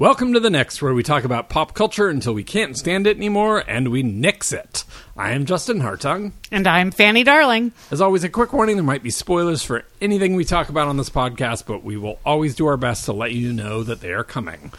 Welcome to the next, where we talk about pop culture until we can't stand it anymore and we nix it. I am Justin Hartung. And I'm Fanny Darling. As always, a quick warning there might be spoilers for anything we talk about on this podcast, but we will always do our best to let you know that they are coming.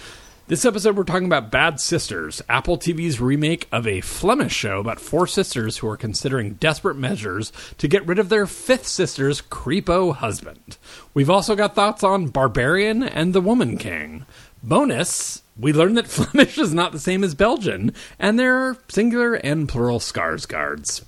This episode, we're talking about Bad Sisters, Apple TV's remake of a Flemish show about four sisters who are considering desperate measures to get rid of their fifth sister's creepo husband. We've also got thoughts on Barbarian and the Woman King. Bonus, we learned that Flemish is not the same as Belgian, and there are singular and plural Skarsgårds.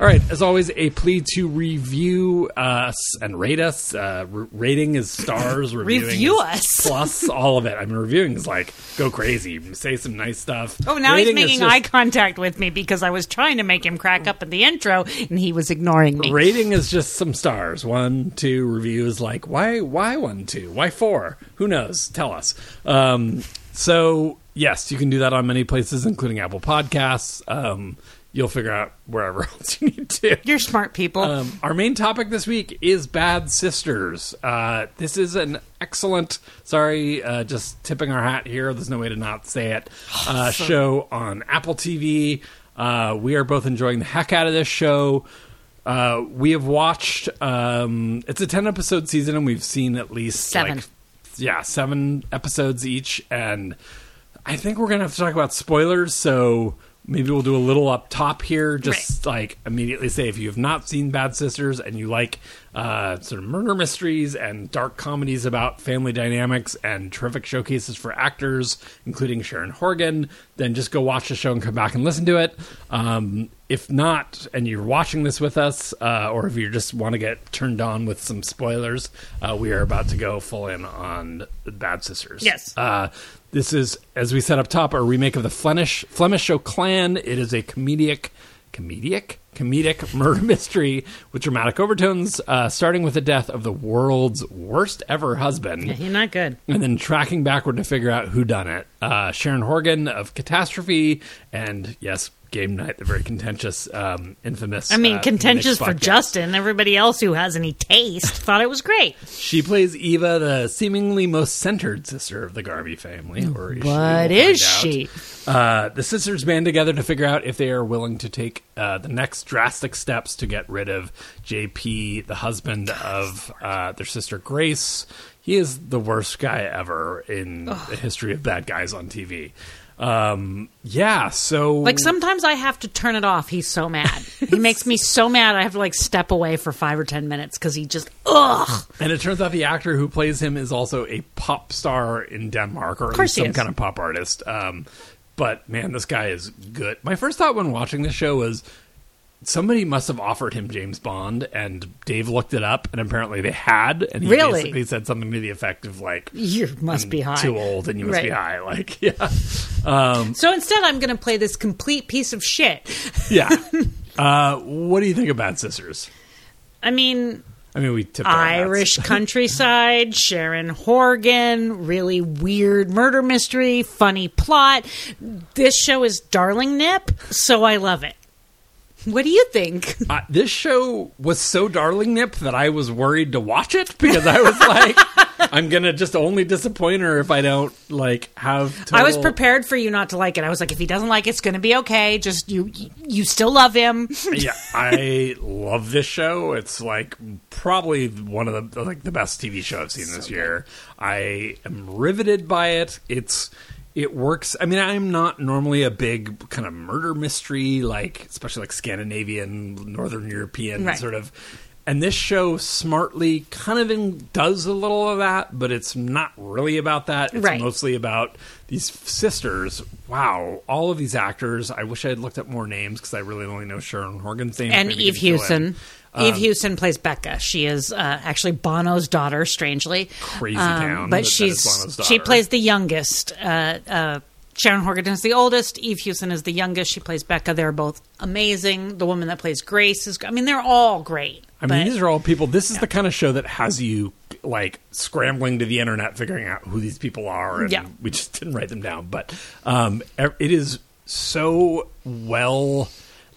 All right, as always, a plea to review us and rate us. Uh, r- rating is stars, Review us. plus all of it. I mean, reviewing is like go crazy, say some nice stuff. Oh, now Rating he's making just- eye contact with me because I was trying to make him crack up at the intro and he was ignoring me. Rating is just some stars. One, two. Review is like why, why one, two, why four? Who knows? Tell us. Um, so yes, you can do that on many places, including Apple Podcasts. Um, you'll figure out wherever else you need to. You're smart people. Um, our main topic this week is Bad Sisters. Uh, this is an excellent, sorry, uh, just tipping our hat here. There's no way to not say it. Uh, show on Apple TV. Uh, we are both enjoying the heck out of this show. Uh, we have watched. Um, it's a ten episode season, and we've seen at least Seven. like, yeah, seven episodes each, and I think we're gonna have to talk about spoilers. So maybe we'll do a little up top here. Just like immediately say if you have not seen Bad Sisters and you like uh, sort of murder mysteries and dark comedies about family dynamics and terrific showcases for actors, including Sharon Horgan, then just go watch the show and come back and listen to it. Um, if not, and you're watching this with us, uh, or if you just want to get turned on with some spoilers, uh, we are about to go full in on Bad Sisters. Yes. Uh, this is, as we said up top, a remake of the Flemish Flemish show Clan. It is a comedic, comedic, comedic murder mystery with dramatic overtones, uh, starting with the death of the world's worst ever husband You're not good. and then tracking backward to figure out who done it. Uh, Sharon Horgan of Catastrophe, and yes, Game Night, the very contentious, um, infamous. I mean, uh, contentious for. Justin. Everybody else who has any taste thought it was great. She plays Eva, the seemingly most centered sister of the Garvey family. Or is she? What We'll is she? Uh, the sisters band together to figure out if they are willing to take uh, the next drastic steps to get rid of JP, the husband of uh, their sister Grace. He is the worst guy ever in the history of bad guys on TV. Um, yeah, so Like sometimes I have to turn it off. He's so mad. He makes me so mad. I have to like step away for five or ten minutes because he just ugh. And it turns out the actor who plays him is also a pop star in Denmark, or some is. kind of pop artist. Um, but man, this guy is good. My first thought when watching this show was somebody must have offered him James Bond, and Dave looked it up, and apparently they had, and he Really? basically said something to the effect of like, You must be high. "Too old, and you must be high." Like, yeah, So instead, I'm going to play this complete piece of shit. yeah. uh, what do you think about Sisters? I mean, I mean, we tipped. Irish countryside, Sharon Horgan, really weird murder mystery, funny plot. This show is darling nip, so I love it. What do you think? Uh, this show was so darling nip that I was worried to watch it because I was like, I'm gonna just only disappoint her if I don't like have. Total... I was prepared for you not to like it. I was like, if he doesn't like it, it's going to be okay. Just you, you still love him. yeah, I love this show. It's like probably one of the like the best TV show I've seen this year. I am riveted by it. It's it works. I mean, I'm not normally a big kind of murder mystery, like especially like Scandinavian, Northern European Right. sort of. And this show smartly kind of in, does a little of that, but it's not really about that. It's Right. mostly about these sisters. Wow, all of these actors. I wish I had looked up more names because I really only know Sharon Horgan's name. and Maybe Eve you can fill in. Hewson. Eve Hewson plays Becca. She is uh, actually Bono's daughter, strangely. Crazy Um, town, but that is she's she plays the youngest. Uh, uh, Sharon Horgan is the oldest. Eve Hewson is the youngest. She plays Becca. They're both amazing. The woman that plays Grace is. I mean, they're all great. I mean, these are all people. This is the kind of show that has you like scrambling to the internet, figuring out who these people are. And Yeah. we just didn't write them down, but um, it is so well.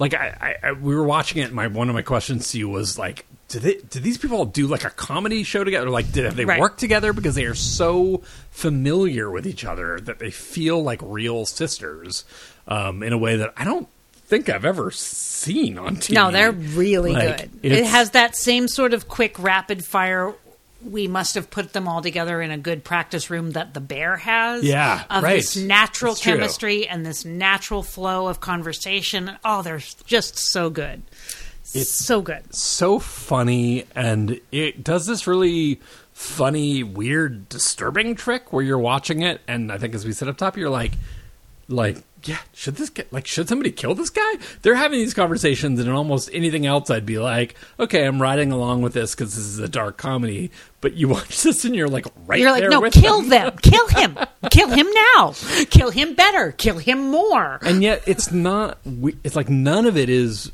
Like I, I, we were watching it. And my one of my questions to you was like, did they, did these people do like a comedy show together? Like, did have they Right. work together because they are so familiar with each other that they feel like real sisters um, in a way that I don't think I've ever seen on TV. No, they're really Like, good. It has that same sort of quick, rapid fire. We must have put them all together in a good practice room that the bear has. Yeah, of right. this natural That's true. chemistry and this natural flow of conversation. Oh, they're just so good. It's- so good. so funny and it does this really funny weird disturbing trick where you're watching it and i think as we said up top you're like like yeah should this get like should somebody kill this guy they're having these conversations and in almost anything else i'd be like okay i'm riding along with this because this is a dark comedy but you watch this and you're like right You're like, no, kill them. them. Kill him. kill him now. Kill him better. Kill him more. and yet it's not it's like none of it is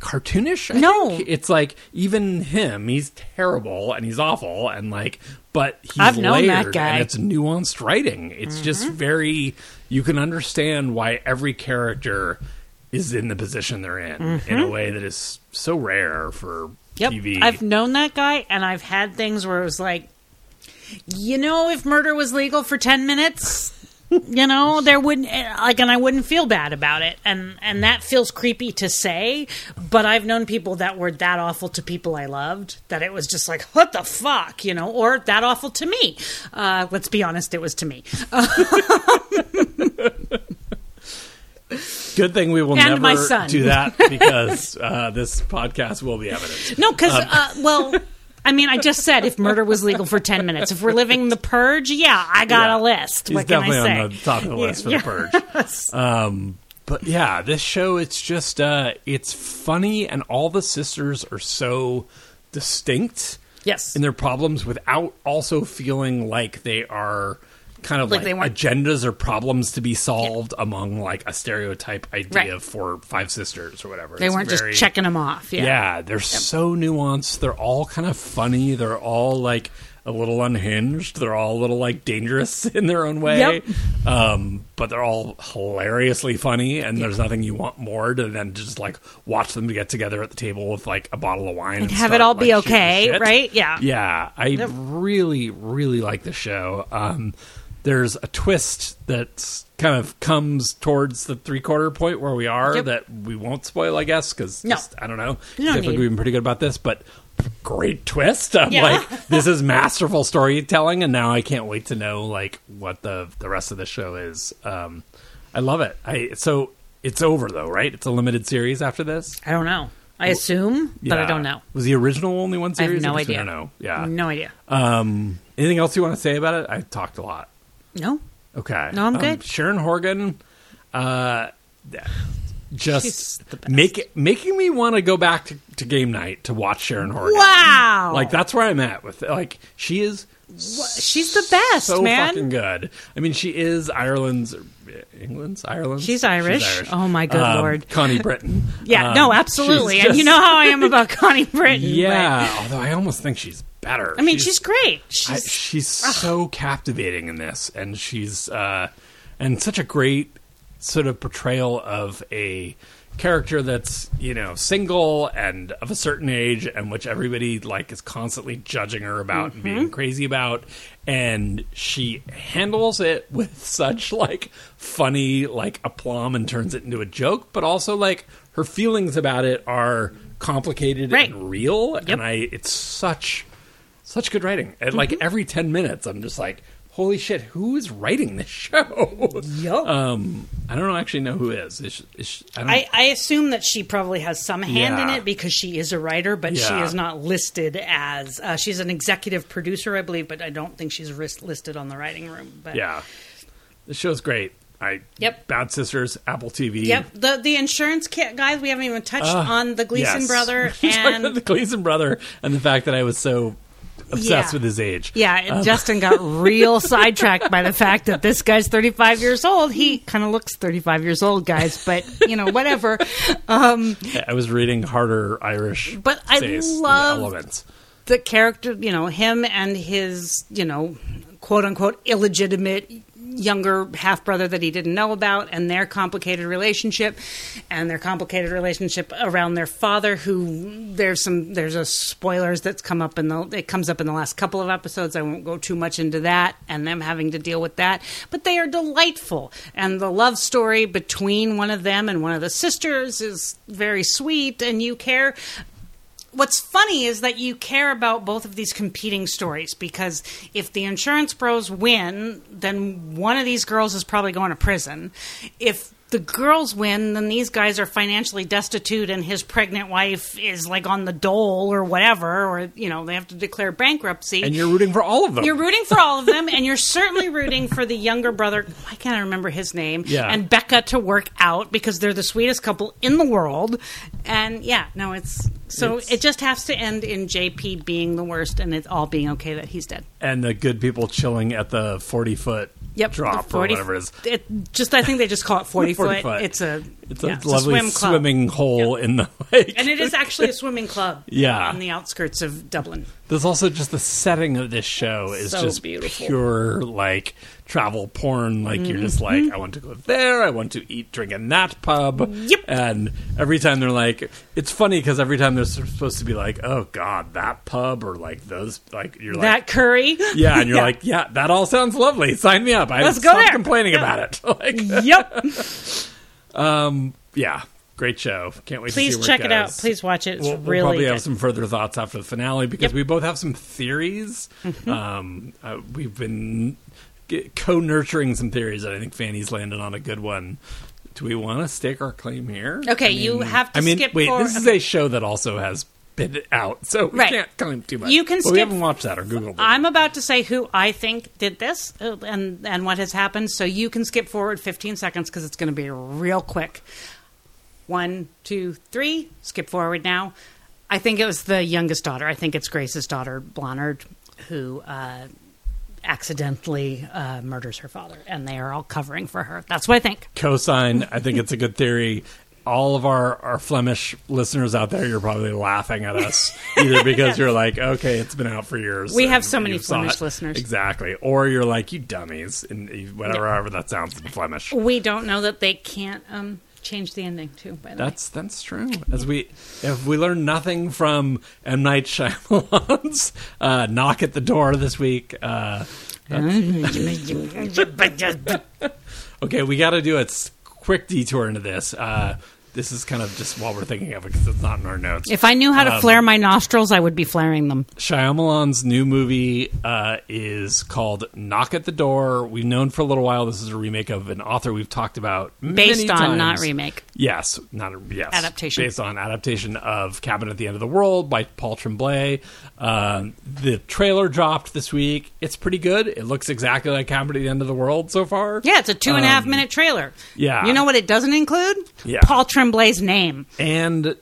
cartoonish I No. think. it's like even him he's terrible and he's awful and like but he's I've known that guy. Mm-hmm. and it's nuanced writing it's just very you can understand why every character is in the position they're in in a way that is so rare for Mm-hmm. Yep. TV I've known that guy, and I've had things where it was like, you know, if murder was legal for 10 minutes. You know, there wouldn't like, and I wouldn't feel bad about it, and and that feels creepy to say. But I've known people that were that awful to people I loved that it was just like, what the fuck, you know, or that awful to me. Uh, let's be honest, it was to me. good thing we will And never do that because uh, this podcast will be evidence No, because Um, uh, well, I mean, I just said if murder was legal for ten minutes. If we're living the purge, yeah, I got Yeah. a list. He's what can I definitely say? on the top of the list for Yeah. the purge. Um, but yeah, this show it's just uh, it's funny, and all the sisters are so distinct Yes, in their problems without also feeling like they are kind of Like like, agendas or problems to be solved among like a stereotype idea Right. for five sisters or whatever. they It's weren't very- just checking them off. Yeah, yeah, they're so nuanced. They're all kind of funny. They're all like a little unhinged. They're all a little like dangerous in their own way. Yep. Um, but they're all hilariously funny, and there's nothing you want more to than just like watch them get together at the table with like a bottle of wine and, have start, it all be like, shooting okay, right? Yeah. Yeah, I really, really like the show. Um, there's a twist that kind of comes towards the three quarter point where we are Yep. that we won't spoil, I guess, because No. I don't know. Don't I think need- we've been pretty good about this, but great twist. I'm Yeah. like, this is masterful storytelling, and now I can't wait to know like what the the rest of the show is. Um, I love it. I so it's over though, right? It's a limited series after this. I don't know. I assume, but I don't know. Was the original only one I have series? no idea. don't. Yeah. No idea. Um, anything else you want to say about it? I talked a lot. No, Okay. No, I'm Um, good. Sharon Horgan, uh, just make making me want to go back to, to game night to watch Sharon Horgan. wow, Like that's where I'm at with like she is she's the best, so man. fucking good. I mean, she is Ireland's, England's, Ireland. She's Irish. Oh, my good lord. Connie Britton. Yeah, Um, no, absolutely. she's And you know how I am about Connie Britton. Yeah, although I almost think she's better. I mean, she's, great. I, She's she's so captivating in this, and she's uh, and such a great sort of portrayal of a character that's you know single and of a certain age, and which everybody like is constantly judging her about and being crazy about, and she handles it with such like funny like aplomb and turns it into a joke, but also like her feelings about it are complicated Right. and real, Yep. and I it's such such good writing. And like Mm-hmm. every 10 minutes, I'm just like, holy shit, who is writing this show? Yup. Um, I don't actually know who is. Is, is I don't, I, I assume that she probably has some hand in it because she is a writer, but she is not listed as. Uh, she's an executive producer, I believe, but I don't think she's listed on the writing room. But yeah. The show's great. I Yep. Bad Sisters, Apple TV. Yep. The the insurance kit guys, we haven't even touched Uh, on the Gleeson yes. brother and the Gleeson brother and the fact that I was so obsessed Yeah. with his age. Yeah, and Justin got real sidetracked by the fact that this guy's 35 years old. He kind of looks 35 years old, guys, but you know, whatever. Um, I was reading harder Irish, But I love- elements. the character, you know, him and his, you know, quote unquote illegitimate younger half brother that he didn't know about and their complicated relationship and their complicated relationship around their father who there's some there's a spoilers that's come up in the it comes up in the last couple of episodes. I won't go too much into that and them having to deal with that. But they are delightful. And the love story between one of them and one of the sisters is very sweet and you care what's funny is that you care about both of these competing stories because if the insurance bros win, then one of these girls is probably going to prison. If the girls win, then these guys are financially destitute and his pregnant wife is like on the dole or whatever, or, you know, they have to declare bankruptcy. And you're rooting for all of them. You're rooting for all of them, and you're certainly rooting for the younger brother. Why can't I remember his name? Yeah. And Becca to work out because they're the sweetest couple in the world. And yeah, no, it's so It's- it just has to end in JP being the worst, and it's all being okay that he's dead. and the good people chilling at the 40 foot Yep, drop the or whatever it is. It just I think they just call it forty, 40 foot. foot. It's a It's a yeah, lovely swim swimming hole in the lake. and it is actually a swimming club. Yeah. on the outskirts of Dublin. There's also just the setting of this show is So just beautiful. pure like travel porn. Like you're just Mm-hmm. like, I want to go there. I want to eat, drink in that pub. Yep. And every time they're like, it's funny because every time they're supposed to be like, oh god, that pub or like those, like you're like, that curry. yeah, and you're like, yeah, that all sounds lovely. Sign me up. I Let's go stop there. complaining Yeah. about it. like, yep. um, yeah, great show. Can't wait. to Please check it out. Please watch it. It's We'll, we'll probably good. have some further thoughts after the finale because Yep. Mm-hmm. we both have some theories. Um, uh, we've been co-nurturing some theories, and I think Fanny's landed on a good one. Do we want to stake our claim here? Okay, I you have to I mean, skip wait. for- This is a show that also has been out, so we Right. can't claim too much. You can But we skip- haven't watched that or Google. it. I'm about to say who I think did this uh, and and what has happened. So you can skip forward 15 seconds because it's going to be real quick. One, two, three. Skip forward now. I think it was the youngest daughter. I think it's Grace's daughter, Blánaid, who uh, accidentally uh, murders her father, and they are all covering for her. That's what I think. Cosign. I think it's a good theory. All of our, our Flemish listeners out there, you're probably laughing at us either because you're like, okay, it's been out for years. We have so many Flemish listeners. exactly, or you're like, you dummies, and whatever, however that sounds in Flemish. We don't know that they can't um, change the ending too. By the way. That's that's true. As we if we learn nothing from M Night Shyamalan's uh, knock at the door this week, uh, okay, we got to do a quick detour into this. Uh, this is kind of just while we're thinking of it because it's not in our notes. If I knew how to Um, flare my nostrils, I would be flaring them. Shyamalan's new movie uh, is called Knock at the Door. We've known for a little while this is a remake of an author we've talked about Based on, not remake. Yes, not a, yes Adaptation. based on adaptation of Cabin at the End of the World by Paul Tremblay. Um, the trailer dropped this week. It's pretty good. It looks exactly like Cabin at the End of the World so far. Yeah, it's a two and a half Um, minute trailer. yeah. You know what it doesn't include? Yeah. Paul Tremblay's name. and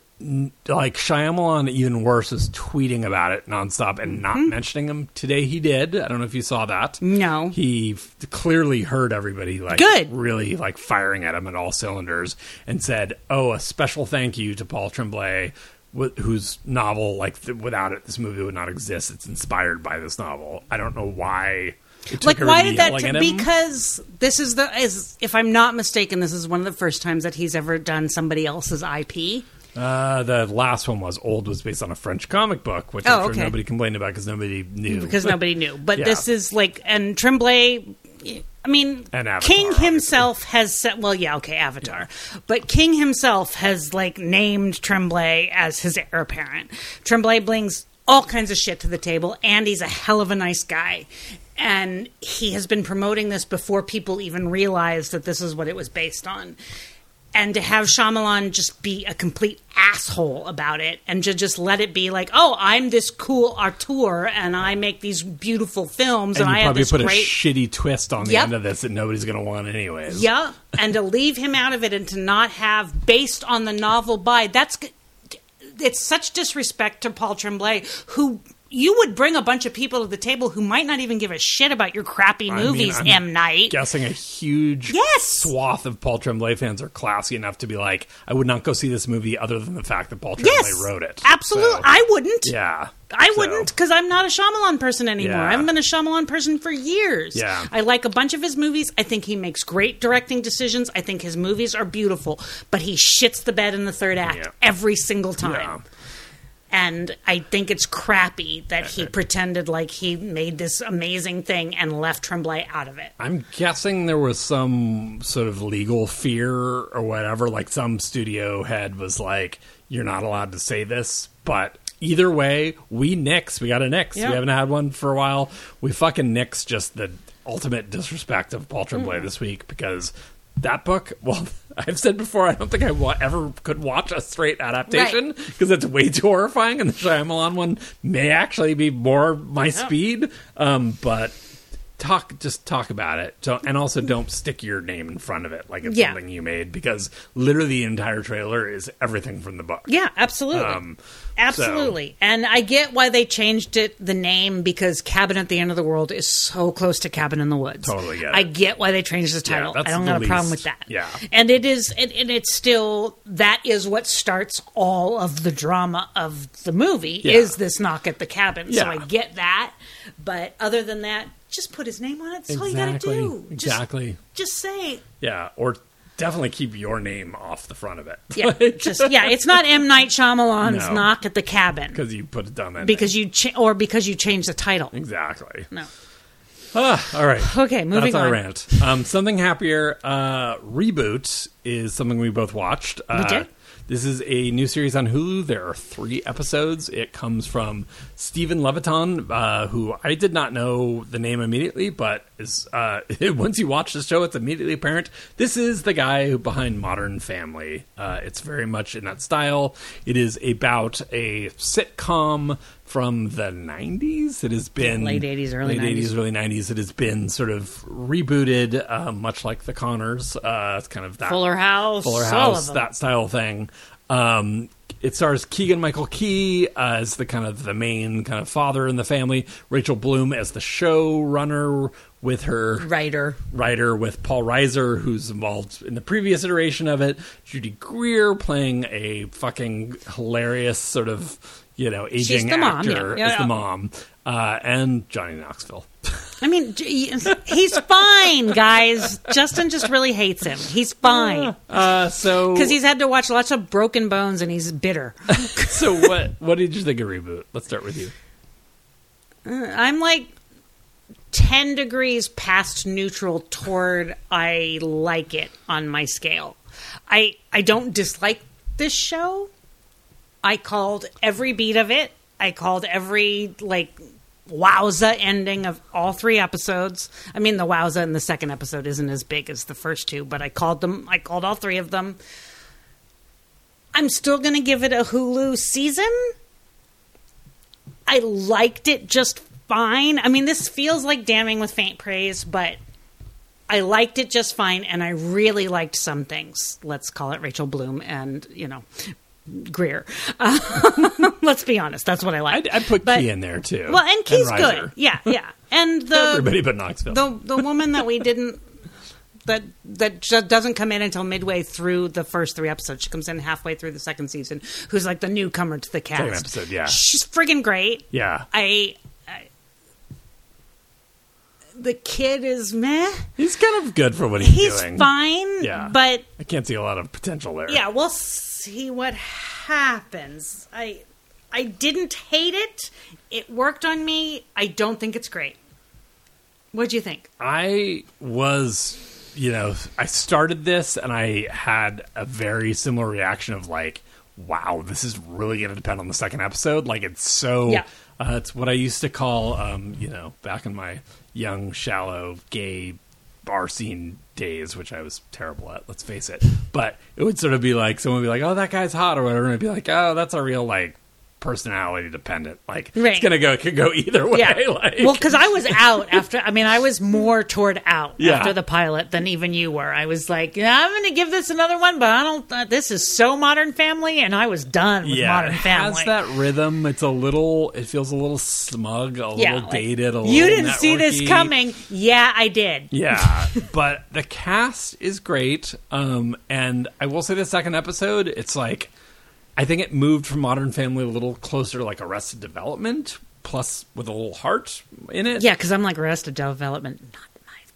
like Shyamalan, even worse, is tweeting about it nonstop and not Mm-hmm. mentioning him. Today he did. I don't know if you saw that. No. he f- clearly heard everybody like Good. really like firing at him at all cylinders, and said, "Oh, a special thank you to Paul Tremblay." wh- Whose novel, like th- without it, this movie would not exist. It's inspired by this novel. I don't know why. Like, why did that? T- because this is the is if I'm not mistaken, this is one of the first times that he's ever done somebody else's IP. Uh, the last one was old was based on a French comic book, which Oh, I'm sure okay. nobody complained about because nobody knew. because nobody knew. But Yeah. this is like, and Tremblay. I mean, Avatar, King obviously. himself has said, well, yeah, okay, Avatar, but King himself has like named Tremblay as his heir apparent. Tremblay brings all kinds of shit to the table, and he's a hell of a nice guy. And he has been promoting this before people even realized that this is what it was based on. And to have Shyamalan just be a complete asshole about it and to just let it be like, oh, I'm this cool auteur and I make these beautiful films and, and I probably this put great a shitty twist on the Yep. end of this that nobody's going to want anyways. yeah, and to leave him out of it and to not have based on the novel by that's it's such disrespect to Paul Tremblay who you would bring a bunch of people to the table who might not even give a shit about your crappy I mean, movies, I'm M Night. Guessing a huge Yes! swath of Paul Tremblay fans are classy enough to be like, I would not go see this movie other than the fact that Paul Tremblay Yes, wrote it. Absolutely, So, I wouldn't. yeah, I So, wouldn't because I'm not a Shyamalan person anymore. Yeah. I haven't been a Shyamalan person for years. Yeah. I like a bunch of his movies. I think he makes great directing decisions. I think his movies are beautiful, but he shits the bed in the third act Yeah. every single time. Yeah. And I think it's crappy that he pretended like he made this amazing thing and left Tremblay out of it. I'm guessing there was some sort of legal fear or whatever. Like some studio head was like, "You're not allowed to say this." But either way, we nix. We got a nix. Yeah. We haven't had one for a while. We fucking nix just the ultimate disrespect of Paul Tremblay Mm. this week because that book. Well, I've said before, I don't think I wa- ever could watch a straight adaptation because it's way too horrifying, and the Shyamalan one may actually be more my speed. Um, but talk just talk about it so, and also don't stick your name in front of it like it's Yeah. something you made because literally the entire trailer is everything from the book Yeah, absolutely. Um, absolutely. And I get why they changed it the name because Cabin at the End of the World is so close to Cabin in the Woods. Totally get it. I get why they changed the title. that's I don't have a problem with that. yeah. And it is and, and it's still that is what starts all of the drama of the movie Yeah. is this knock at the cabin. So I get that. But other than that, just put his name on it. That's all you gotta do. Exactly Just, say yeah or definitely keep your name off the front of it yeah, just yeah. It's not M Night Shyamalan's No. knock at the cabin. because you put a dumb ending because you cha- or because you changed the title. exactly No. ah, all right Okay, moving That's our rant. Um, something happier. Uh, reboot is something we both watched. Uh, did? This is a new series on Hulu. There are three episodes. It comes from Steven Levitan, uh, who I did not know the name immediately, but is uh, once you watch the show, it's immediately apparent. This is the guy behind Modern Family. Uh, it's very much in that style. It is about a sitcom from the '90s. It has been late 80s, early late 90s. 80s, early 90s. It has been sort of rebooted, uh, much like The Connors. Uh, it's kind of that Fuller House, Fuller House, that style thing. Um, it stars Keegan Michael Key as the kind of the main kind of father in the family. Rachel Bloom as the showrunner with her writer. writer with Paul Reiser, who's involved in the previous iteration of it. Judy Greer playing a fucking hilarious sort of you know aging the mom, actor yeah. Yeah, as the mom, uh, and Johnny Knoxville. I mean, he's fine, guys. Justin just really hates him. He's fine Uh, so because he's had to watch lots of Broken Bones and he's bitter. so what what did you think of reboot? Let's start with you. I'm like ten degrees past neutral toward I like it on my scale. I I don't dislike this show. I called every beat of it. I called every like wowza ending of all three episodes. I mean the wowza in the second episode isn't as big as the first two, but I called them I called all three of them. I'm still going to give it a Hulu season. I liked it just fine. I mean, this feels like damning with faint praise, but I liked it just fine, and I really liked some things. Let's call it Rachel Bloom and you know Greer. Uh, let's be honest, that's what I like. I'd put But- Key in there too. well, and Key's Reiser. good. Yeah, yeah, and the Everybody but Knoxville. the the woman that we didn't that that just doesn't come in until midway through the first three episodes. She comes in halfway through the second season. Who's like the newcomer to the cast? Second episode, yeah. she's friggin' great. yeah, I, I the kid is meh. he's kind of good for what he's, He's doing. fine, Yeah. but I can't see a lot of potential there. yeah, we'll see what happens. I I didn't hate it. It worked on me. I don't think it's great. What'd you think? I was, you know, I started this and I had a very similar reaction of like, wow, this is really going to depend on the second episode. Like, it's so. Yeah. Uh, it's what I used to call, um, you know, back in my young, shallow, gay bar scene days, which I was terrible at, let's face it. But it would sort of be like, someone would be like, oh, that guy's hot or whatever. And I'd be like, oh, that's a real, like, personality dependent. Like Right. it's gonna go, it could go either way. Yeah. Like, well, because I was out after. I mean, I was more toward out Yeah. after the pilot than even you were. I was like, yeah, I'm going to give this another one, but I don't. Uh, this is so Modern Family, and I was done with yeah, Modern it Family. has that rhythm. It's a little. It feels a little smug, a yeah, little like, dated. A little you didn't see this coming. Yeah, I did. Yeah, but the cast is great. Um, and I will say the second episode, it's like I think it moved from Modern Family a little closer to like Arrested Development, plus with a little heart in it. Yeah, because I'm like Arrested Development. Not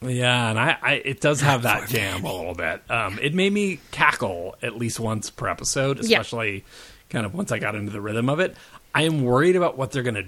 my Yeah, and I, I it does have that jam a little bit. Um, it made me cackle at least once per episode, Yeah. especially kind of once I got into the rhythm of it. I am worried about what they're gonna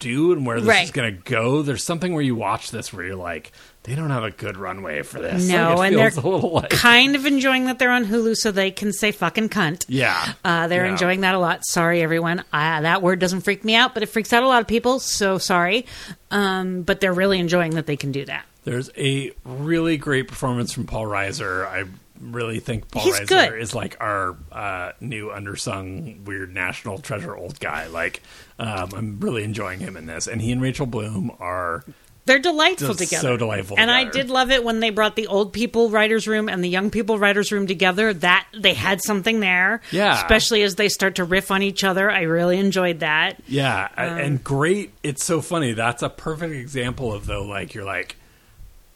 do and where this Right. is gonna go. There's something where you watch this where you're like, they don't have a good runway for this. No, Like, and they're feels a little like kind of enjoying that they're on Hulu, so they can say fucking cunt. yeah, Uh, they're Yeah. enjoying that a lot. Sorry, everyone. Uh, that word doesn't freak me out, but it freaks out a lot of people. So sorry. Um, but they're really enjoying that they can do that. There's a really great performance from Paul Reiser. I really think Paul He's Reiser good. is like our uh, new undersung weird national treasure old guy. Like um, I'm really enjoying him in this, and he and Rachel Bloom are They're delightful Just together. so delightful And I did love it when they brought the old people writers room and the young people writers room together. That they had something there. Yeah. Especially as they start to riff on each other. I really enjoyed that. yeah, Um, and great. It's so funny. That's a perfect example of though. Like you're like,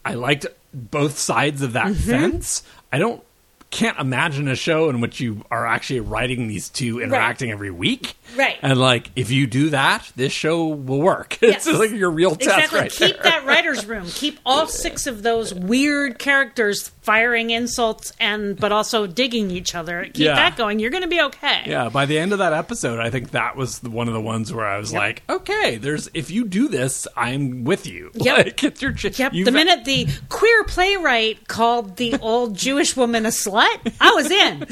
I liked both sides of that Mm-hmm. fence. I don't. Can't imagine a show in which you are actually writing these two interacting every week. Right. And like, if you do that, this show will work. It's Yes. like your real test Exactly. right Keep there. that writers' room. Keep all six of those weird characters firing insults and but also digging each other. Keep Yeah. that going. You're going to be okay. Yeah, by the end of that episode, I think that was one of the ones where I was like, okay, there's if you do this, I'm with you. Yep. Like, it's your ch- Yep. The minute the queer playwright called the old Jewish woman a slut, I was in.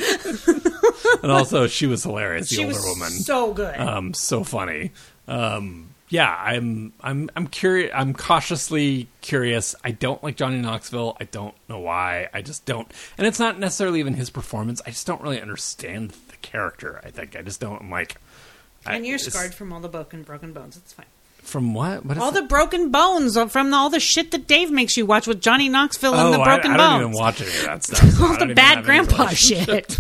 and also she was hilarious, the she older was woman. so good. um, so funny. Um, yeah, I'm I'm I'm curious. I'm cautiously curious. I don't like Johnny Knoxville. I don't know why. I just don't. And it's not necessarily even his performance. I just don't really understand the character. I think I just don't. I'm like. I- and you're scarred from all the broken broken bones. It's fine. from what? What is All that? the broken bones from all the shit that Dave makes you watch with Johnny Knoxville and Oh, the broken I, I bones. don't even watch any of that stuff. so I all the bad grandpa shit.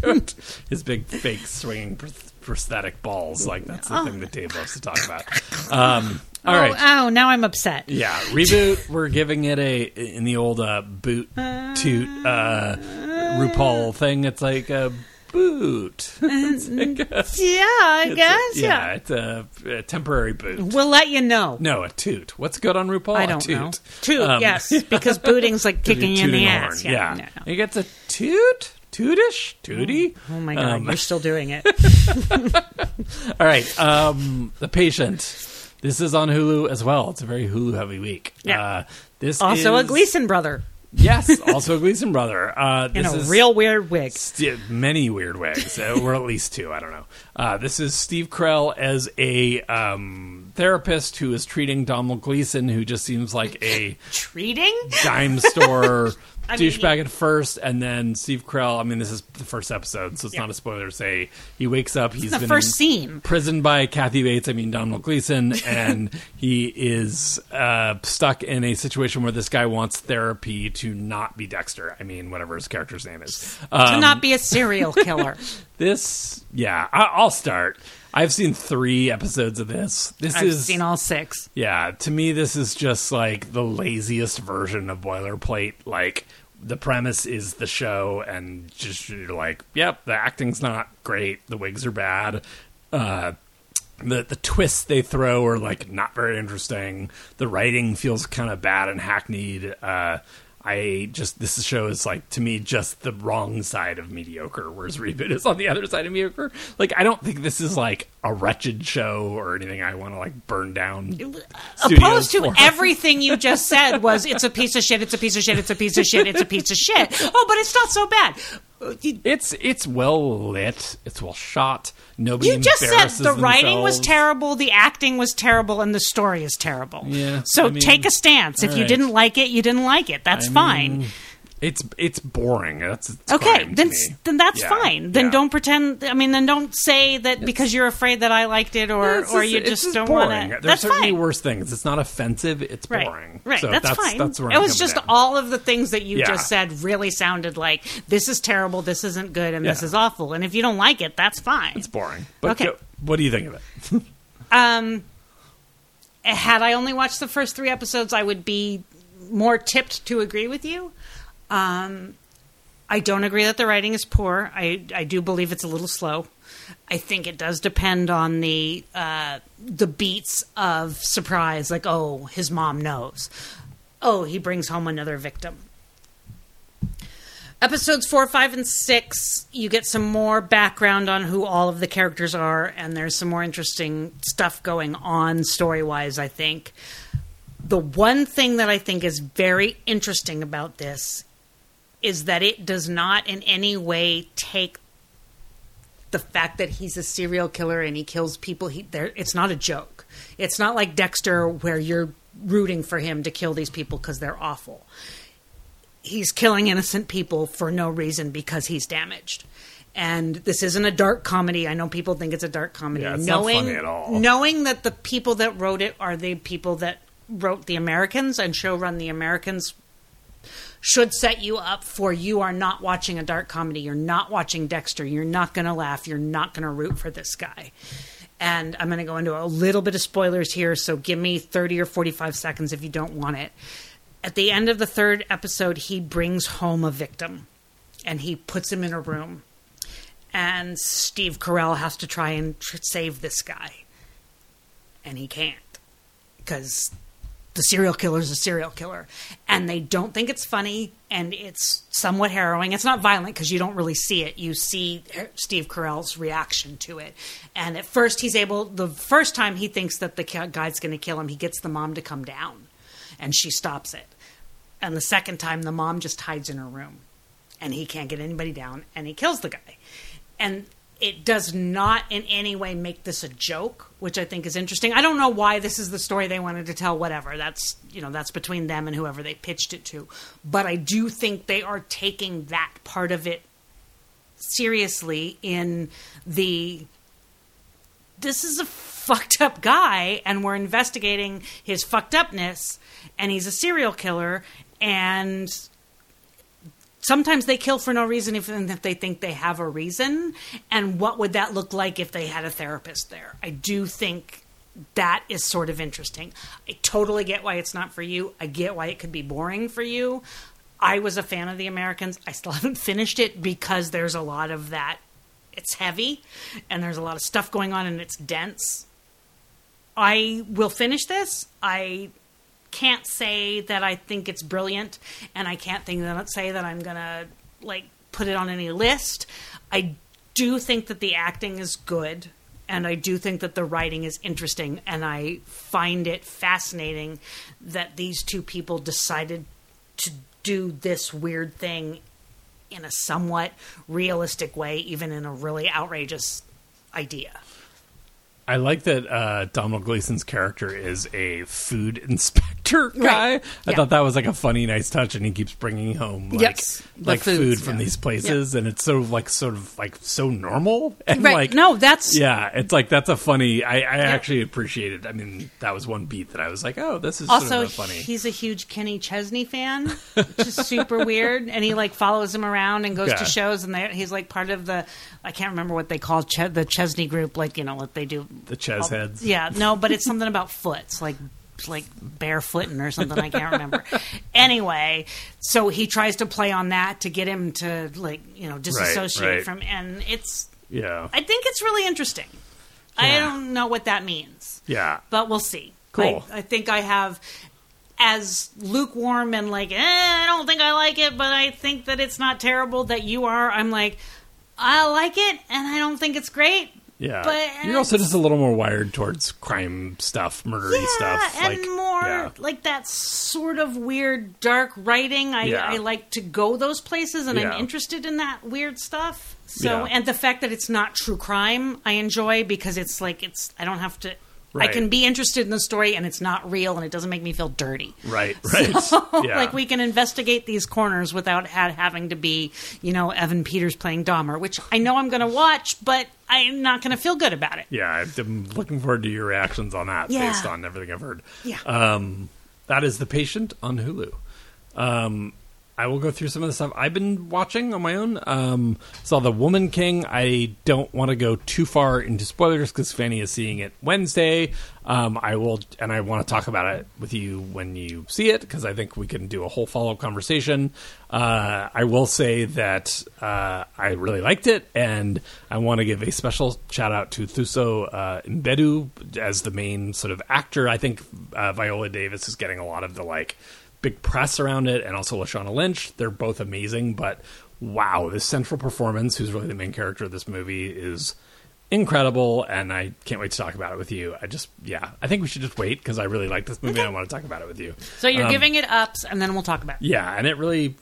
His big fake swinging prosthetic balls, like that's the thing that Dave loves to talk about. Um, all oh, right, oh, now I'm upset. yeah, reboot. We're giving it a in the old uh, boot toot uh, RuPaul thing. It's like a boot. It's like a- Yeah, I it's a- guess. yeah, yeah. it's a, a temporary boot. We'll let you know. No, a toot. What's good on RuPaul? I don't toot. know. Toot, Um, yes, because booting's like kicking you in the ass. horn. Yeah, no, no. he gets a toot, tootish, tooty. Oh my god, Um, you're still doing it. All right, um, the patient. This is on Hulu as well. It's a very Hulu heavy week. Yeah. Uh, this Also, is, a Gleeson brother Yes, also a Gleeson brother. Uh, in a is real weird wig. st- many weird wigs, uh, or at least two. I don't know. Uh, this is Steve Carell as a um, therapist who is treating Donald Gleeson, who just seems like a Treating? dime store I mean, douchebag at first, and then Steve Carell. I mean, this is the first episode, so it's Yeah. not a spoiler to say he wakes up. He's the been first scene. imprisoned by Kathy Bates. I mean Donald Gleeson, and he is uh, stuck in a situation where this guy wants therapy to not be Dexter. I mean, whatever his character's name is. To Um, not be a serial killer. this, yeah, I, I'll start. I've seen three episodes of this. This I've is seen all six. yeah, to me, this is just like the laziest version of boilerplate. Like, the premise is the show, and just you're like, yep, the acting's not great, the wigs are bad. Uh, the the twists they throw are like not very interesting. The writing feels kind of bad and hackneyed. Uh, I just this show is like to me just the wrong side of mediocre, whereas Reboot is on the other side of mediocre. Like I don't think this is like a wretched show or anything I want to like burn down. Opposed to for. everything you just said was it's a piece of shit, it's a piece of shit, it's a piece of shit, it's a piece of shit. Oh, but it's not so bad. It's it's well lit. It's well shot. Nobody. you just said the writing was terrible, the acting was terrible, and the story is terrible. Yeah, So I mean, take a stance. If all you didn't like it, you didn't like it. That's I fine. mean, It's it's boring. That's it's Okay, then then that's Yeah, fine. Then yeah. don't pretend. I mean, then don't say that because you're afraid that I liked it, or It's or you just, just don't want to. There's That's certainly fine. worse things. It's not offensive. It's Right, boring. right. So that's, that's fine. That's where it I'm was just down. all of the things that you Yeah. just said really sounded like this is terrible, this isn't good, and this is awful. And if you don't like it, that's fine. It's boring. But Okay. go- what do you think of it? Um, had I only watched the first three episodes, I would be more tipped to agree with you. Um, I don't agree that the writing is poor. I I do believe it's a little slow. I think it does depend on the uh, the beats of surprise, like oh, his mom knows. Oh, he brings home another victim. Episodes four, five, and six, you get some more background on who all of the characters are, and there's some more interesting stuff going on story wise, I think. The one thing that I think is very interesting about this is that it does not in any way take the fact that he's a serial killer and he kills people. He there it's not a joke. It's not like dexter where you're rooting for him to kill these people because they're awful. He's killing innocent people for no reason because he's damaged. And this isn't a dark comedy. I know people think it's a dark comedy. Yeah, it's not funny at all. knowing that the people that wrote it are the people that wrote the americans and showrun the americans should set you up for you are not watching a dark comedy. You're not watching Dexter. You're not going to laugh. You're not going to root for this guy. And I'm going to go into a little bit of spoilers here, so give me 30 or 45 seconds if you don't want it. At the end of the third episode, he brings home a victim and he puts him in a room. And Steve Carell has to try and tr- save this guy. And he can't because the serial killer is a serial killer. And they don't think it's funny and it's somewhat harrowing. It's not violent because you don't really see it. You see uh, steve carell's reaction to it. And at first he's able the first time he thinks that the guy's going to kill him he gets the mom to come down and she stops it. And the second time the mom just hides in her room and he can't get anybody down and he kills the guy. And it does not in any way make this a joke which i think is interesting. I don't know why this is the story they wanted to tell whatever. That's you know that's between them and whoever they pitched it to. But i do think they are taking that part of it seriously in the this is a fucked up guy and we're investigating his fucked upness and he's a serial killer and sometimes they kill for no reason even if they think they have a reason. And what would that look like if they had a therapist there? I do think that is sort of interesting. I totally get why it's not for you. I get why it could be boring for you. I was a fan of the americans. I still haven't finished it because there's a lot of that. It's heavy and there's a lot of stuff going on and it's dense. I will finish this. I can't say that I think it's brilliant, and I can't think that say that I'm gonna like put it on any list. I do think that the acting is good, and I do think that the writing is interesting, and I find it fascinating that these two people decided to do this weird thing in a somewhat realistic way, even in a really outrageous idea. I like that uh, Donald Gleeson's character is a food inspector guy. Right. I Yeah. thought that was like a funny, nice touch, and he keeps bringing home like Yes, like foods, food from yeah. these places, and it's so like sort of like so normal and Right? like no, that's yeah, it's like that's a funny. I, I actually appreciated. I mean, that was one beat that I was like, oh, this is also sort of funny. he's a huge Kenny Chesney fan, which is super weird. And he like follows him around and goes Yeah. to shows, and they, he's like part of the I can't remember what they call Ch- the Chesney group, like you know what they do. the Ches heads. Yeah, no, but it's something about foots, like like barefooting or something. I can't remember. anyway, so he tries to play on that to get him to like you know disassociate right. from, and it's Yeah, I think it's really interesting. I don't know what that means yeah. but we'll see. Cool. I, I think I have as lukewarm and like, eh, I don't think I like it, but I think that it's not terrible that you are. I'm like, I like it, and I don't think it's great. Yeah, But- you're also just a little more wired towards crime stuff, murdery Yeah, stuff, and like more yeah. like that sort of weird dark writing. I, Yeah. I like to go those places, and. I'm interested in that weird stuff. So, and the fact that it's not true crime, I enjoy because it's like it's. I don't have to Right. I can be interested in the story and it's not real and it doesn't make me feel dirty. Right, right. So, yeah. like we can investigate these corners without ha- having to be, you know, Evan Peters playing Dahmer, which I know I'm going to watch, but I'm not going to feel good about it. yeah, I'm looking forward to your reactions on that Yeah. based on everything I've heard. Yeah. Um, that is The Patient on Hulu. Um, I will go through some of the stuff I've been watching on my own. Um, saw The Woman King. I don't want to go too far into spoilers because Fanny is seeing it Wednesday. Um, I will, and I want to talk about it with you when you see it because I think we can do a whole follow up conversation. Uh, I will say that uh, I really liked it, and I want to give a special shout out to Thuso uh, Mbedu as the main sort of actor. I think uh, Viola Davis is getting a lot of the like big press around it, and also Lashana Lynch. They're both amazing, but wow, this central performance, who's really the main character of this movie, is incredible, and I can't wait to talk about it with you. I just, yeah, I think we should just wait because I really like this movie and I want to talk about it with you. So you're Um, giving it ups and then we'll talk about it. Yeah, and it really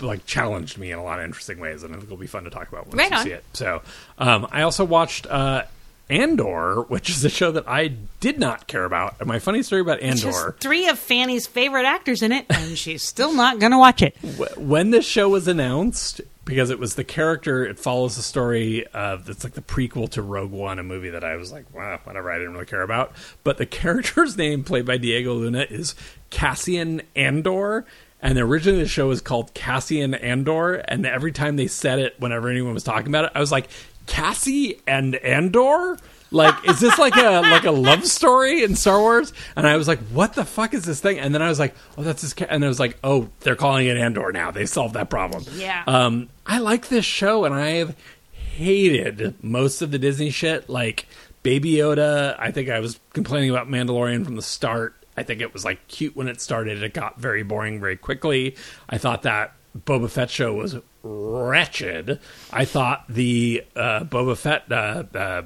like challenged me in a lot of interesting ways, and I think it'll be fun to talk about once Right you on. see it. So, um, I also watched uh, Andor, which is a show that I did not care about. And my funny story about Andor. Just three of Fanny's favorite actors in it, and she's still not going to watch it. When this show was announced, because it was the character, it follows the story of it's like the prequel to Rogue One, a movie that I was like, wow, whatever, I didn't really care about. But the character's name, played by Diego Luna, is Cassian Andor. And originally the show was called Cassian Andor. And every time they said it, whenever anyone was talking about it, I was like, Cassie and Andor? Like, is this like a like a love story in Star Wars? And I was like, what the fuck is this thing? And then I was like, oh, that's his. Ca-. And I was like, oh, they're calling it Andor now. They solved that problem. Yeah. Um, I like this show, and I have hated most of the Disney shit. Like Baby Yoda. I think I was complaining about Mandalorian from the start. I think it was like cute when it started. It got very boring very quickly. I thought that Boba Fett show was wretched. I thought the uh, Boba Fett, uh, uh,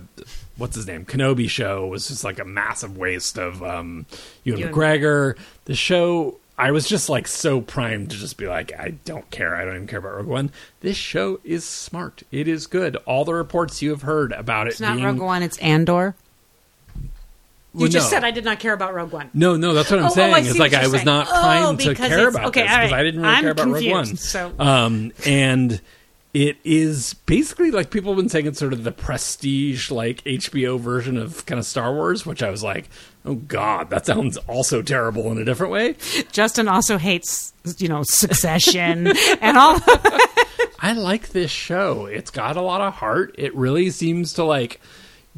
what's his name, Kenobi show was just like a massive waste of um, Ewan Ewan. McGregor. The show, I was just like so primed to just be like, I don't care. I don't even care about Rogue One. This show is smart. It is good. All the reports you have heard about It's it It's not being Rogue One, it's Andor. You Well, just no. said I did not care about Rogue One. No, no, that's what I'm Oh, oh, saying. I it's like I was saying. not Oh, to because care about okay, this because right. I didn't really I'm care about Rogue One. so- Um, and it is basically like people have been saying it's sort of the prestige like HBO version of kind of Star Wars, which I was like, oh god, that sounds also terrible in a different way. Justin also hates, you know, Succession and all. I like this show. It's got a lot of heart. It really seems to like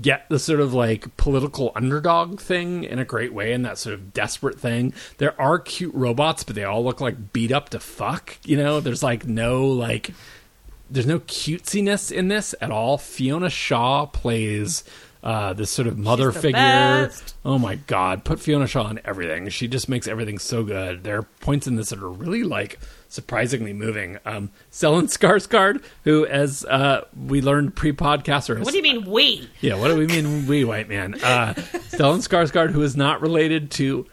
get the sort of like political underdog thing in a great way and that sort of desperate thing. There are cute robots, but they all look like beat up to fuck. You know, there's like no like there's no cutesiness in this at all. Fiona Shaw plays uh, this sort of mother figure. best. Oh my god, put Fiona Shaw in everything. She just makes everything so good. There are points in this that are really like surprisingly moving. Um, Stellan Skarsgård, who, as uh, we learned pre-podcast, or what do you mean we? yeah, what do we mean, we white man? Uh, Stellan Skarsgård, who is not related to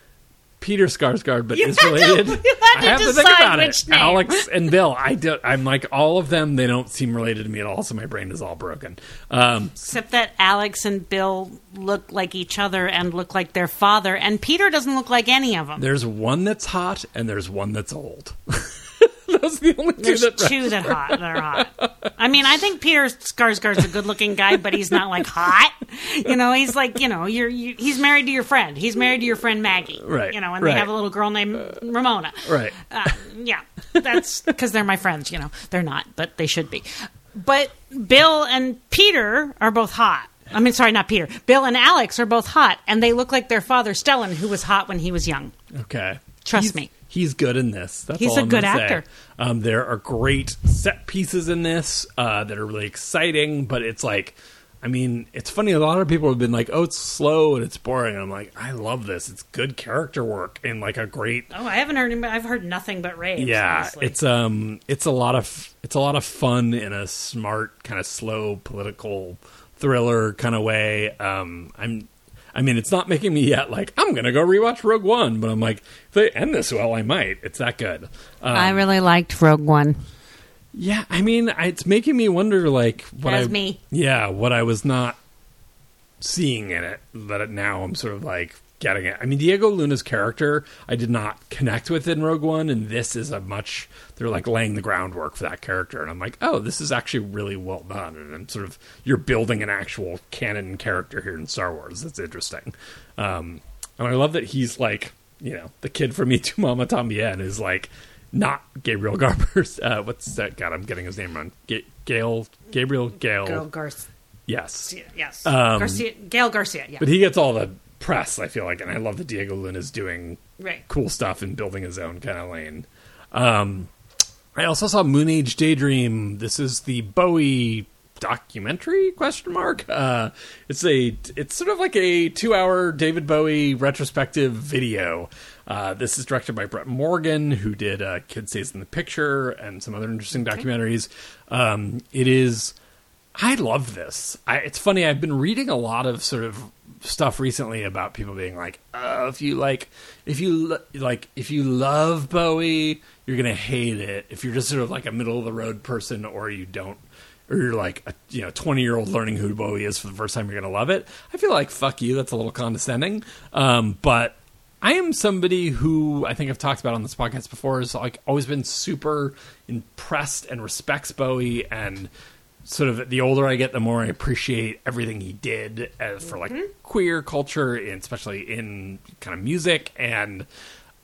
Peter Sarsgaard, but You is related. to I have to think about it. name. Alex and Bill. I do, I'm like all of them. They don't seem related to me at all, so my brain is all broken. Um, Except that Alex and Bill look like each other and look like their father, and Peter doesn't look like any of them. there's one that's hot, and there's one that's old. Those are the only two There's that two that hot that are hot. I mean, I think Peter Sarsgaard's a good-looking guy, but he's not like hot. You know, he's like you know, you're you, he's married to your friend. He's married to your friend Maggie. Right, You know, and right. they have a little girl named Ramona. Right. Uh, yeah, that's because they're my friends. You know, they're not, but they should be. But Bill and Peter are both hot. I mean, sorry, not Peter. Bill and Alex are both hot, and they look like their father Stellan, who was hot when he was young. Okay. Trust He's- me. He's good in this. That's He's a I'm good gonna say. Um, there are great set pieces in this uh, that are really exciting, but it's like, I mean, it's funny. A lot of people have been like, "Oh, it's slow and it's boring." And I'm like, I love this. It's good character work and like a great Oh, I haven't heard. I've heard nothing but raves. yeah honestly. it's um it's a lot of it's a lot of fun in a smart kind of slow political thriller kind of way um i'm i mean it's not making me yet like i'm gonna go rewatch rogue one but i'm like if they end this well i might it's that good um, I really liked Rogue One. yeah i mean it's making me wonder like what As i me. yeah what i was not seeing in it that now I'm sort of like getting it. I mean, Diego Luna's character I did not connect with in Rogue One, and this is a much they're like laying the groundwork for that character, and I'm like, oh, this is actually really well done, and I'm sort of you're building an actual canon character here in Star Wars. That's interesting, um, and I love that he's like you know the kid from Y Tu Mama Tambien is like not Gabriel Garber's. Uh, what's that? God, I'm getting his name wrong. Ga- Gail Gabriel Gale. Gail Garcia. Yes, Yes. Um, Garcia. Gail Garcia. Yeah. but he gets all the press. I feel like, and I love that Diego Luna's doing right. cool stuff and building his own kind of lane. Um, I also saw Moonage Daydream. This is the Bowie documentary question mark uh it's a it's sort of like a two hour david bowie retrospective video uh this is directed by brett morgen who did uh kid stays in the picture and some other interesting documentaries um it is I love this. I, it's funny. I've been reading a lot of sort of stuff recently about people being like, "Oh, if you like, if you lo- like, if you love Bowie, you're gonna hate it. If you're just sort of like a middle of the road person, or you don't, or you're like a you know 20 year old learning who Bowie is for the first time, you're gonna love it." I feel like fuck you. That's a little condescending. Um, but I am somebody who I think I've talked about on this podcast before is like always been super impressed and respects Bowie and sort of the older I get, the more I appreciate everything he did as for like queer culture, and especially in kind of music. And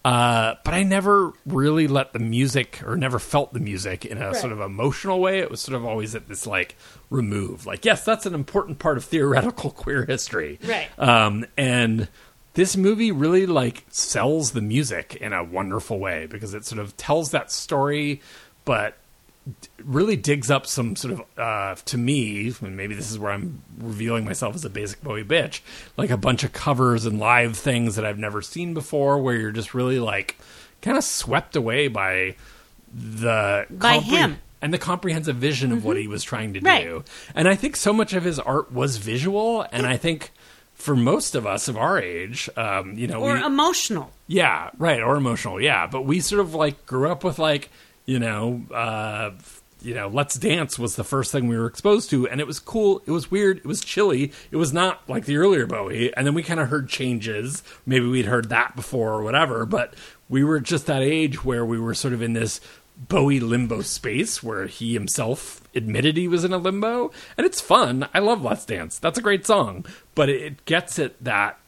uh, but I never really let the music or never felt the music in a sort of emotional way. It was sort of always at this like remove. Like, yes, that's an important part of theoretical queer history, Right. Um, and this movie really like sells the music in a wonderful way because it sort of tells that story, but really digs up some sort of uh, to me and maybe this is where i'm revealing myself as a basic bowie bitch like a bunch of covers and live things that i've never seen before where you're just really like kind of swept away by the By him. and the comprehensive vision of what he was trying to Right. do and i think so much of his art was visual and i think for most of us of our age um, you know Or we, emotional. yeah, right, or emotional, yeah. But we sort of like grew up with like, you know, uh you know, Let's Dance was the first thing we were exposed to, and it was cool. It was weird. It was chilly. It was not like the earlier Bowie. And then we kind of heard changes. Maybe we'd heard that before or whatever. But we were just that age where we were sort of in this Bowie limbo space where he himself admitted he was in a limbo. And it's fun. I love Let's Dance. That's a great song. But it gets at that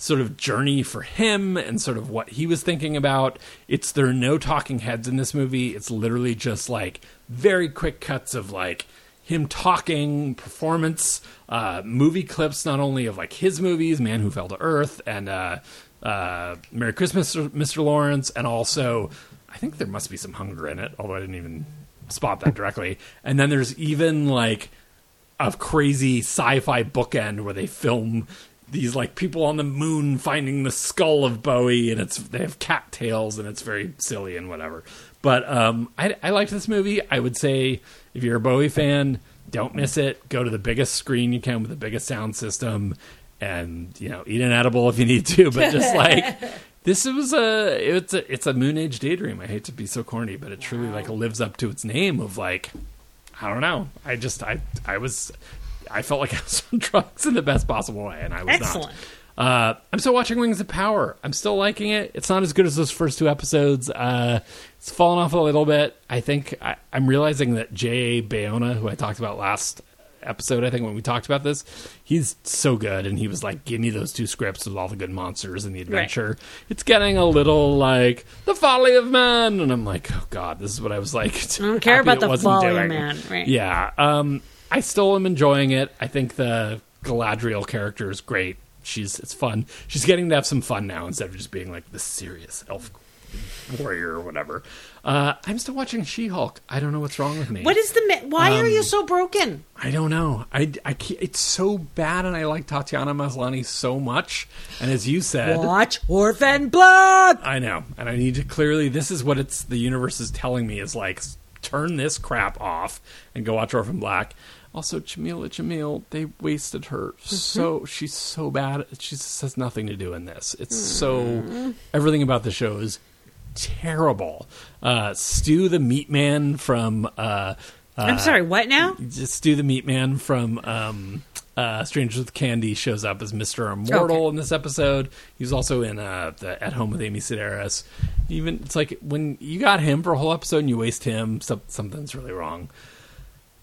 sort of journey for him and sort of what he was thinking about. It's there are no talking heads in this movie. It's literally just like very quick cuts of like him talking, performance, uh, movie clips, not only of like his movies, Man Who Fell to Earth and uh, uh, Merry Christmas, Mr. Lawrence, and also I think there must be some hunger in it, although I didn't even spot that directly. And then there's even like a crazy sci-fi bookend where they film these like people on the moon finding the skull of Bowie, and it's they have cattails, and it's very silly and whatever. But um, I, I liked this movie. I would say if you're a Bowie fan, don't miss it. Go to the biggest screen you can with the biggest sound system, and you know eat an edible if you need to. But just like this was a it's a it's a Moonage daydream. I hate to be so corny, but it truly like lives up to its name of like I don't know. I just I I was I felt like I was on drugs in the best possible way, and I was Excellent. not. Uh, I'm still watching Rings of Power. I'm still liking it. It's not as good as those first two episodes. Uh, it's fallen off a little bit. I think I, I'm realizing that J.A. Bayona, who I talked about last episode, I think when we talked about this, he's so good, and he was like, "Give me those two scripts with all the good monsters and the adventure." It's getting a little like the folly of man, and I'm like, "Oh God, this is what I was like." I don't care about the folly of man, right. Yeah. Um, I still am enjoying it. I think the Galadriel character is great. She's it's fun. She's getting to have some fun now instead of just being like the serious elf warrior or whatever. Uh, I'm still watching She-Hulk. I don't know what's wrong with me. What is the? Why are Um, you so broken? I don't know. I, I it's so bad, and I like Tatiana Maslany so much. And as you said, Watch Orphan Blood. I know, and I need to clearly. This is what it's the universe is telling me is like turn this crap off and go watch Orphan Black. Also, Jameela Jamil, they wasted her so. She's so bad. She just has nothing to do in this. It's so everything about the show is terrible. Uh, Stu, the meat man from uh, I'm sorry, what now? Just do the Meat Man from um, uh, Strangers with Candy shows up as Mister Immortal Okay. in this episode. He's also in uh, the At Home with Amy Sedaris. Even it's like when you got him for a whole episode and you waste him, some, something's really wrong.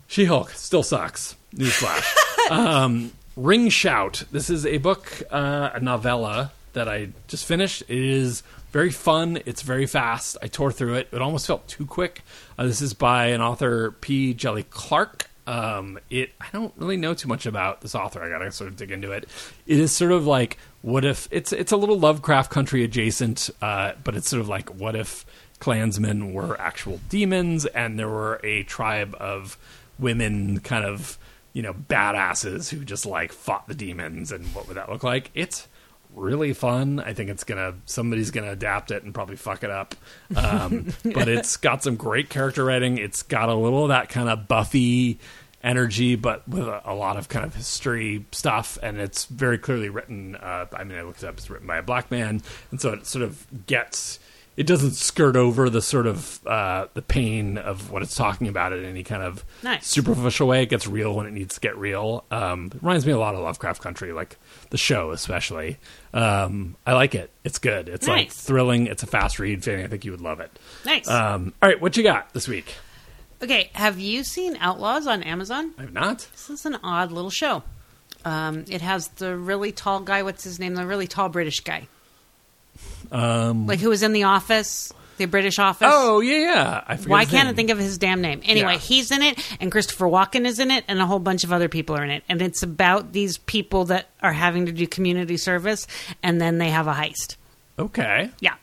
She Hulk still sucks. Newsflash. um, Ring Shout. This is a book, uh, a novella that I just finished. It is very fun. It's very fast. I tore through it. It almost felt too quick. Uh, this is by an author, P. Djèlí Clark. Um, it I don't really know too much about this author. I gotta sort of dig into it. It is sort of like what if it's it's a little Lovecraft country adjacent, uh, but it's sort of like what if Klansmen were actual demons and there were a tribe of women kind of you know badasses who just like fought the demons and what would that look like? It's really fun. I think it's gonna somebody's gonna adapt it and probably fuck it up. Um, but it's got some great character writing. It's got a little of that kind of buffy energy but with a, a lot of kind of history stuff. And it's very clearly written uh, i mean i looked it up. It's written by a black man. And so it sort of gets it doesn't skirt over the sort of uh, the pain of what it's talking about in any kind of Nice. superficial way. It gets real when it needs to get real. Um, it reminds me a lot of Lovecraft Country, like the show especially. Um, I like it. It's good. It's like thrilling. It's a fast read. Fanny, I think you would love it. Nice. Um, all right, what you got this week? okay, have you seen Outlaws on Amazon? I have not. This is an odd little show. Um, it has the really tall guy. What's his name? The really tall British guy, Um, like who was in the Office, the British Office. oh yeah, yeah. I forget Why his can't I name. think of his damn name? Anyway, Yeah. he's in it, and Christopher Walken is in it, and a whole bunch of other people are in it. And it's about these people that are having to do community service, and then they have a heist. Okay. Yeah.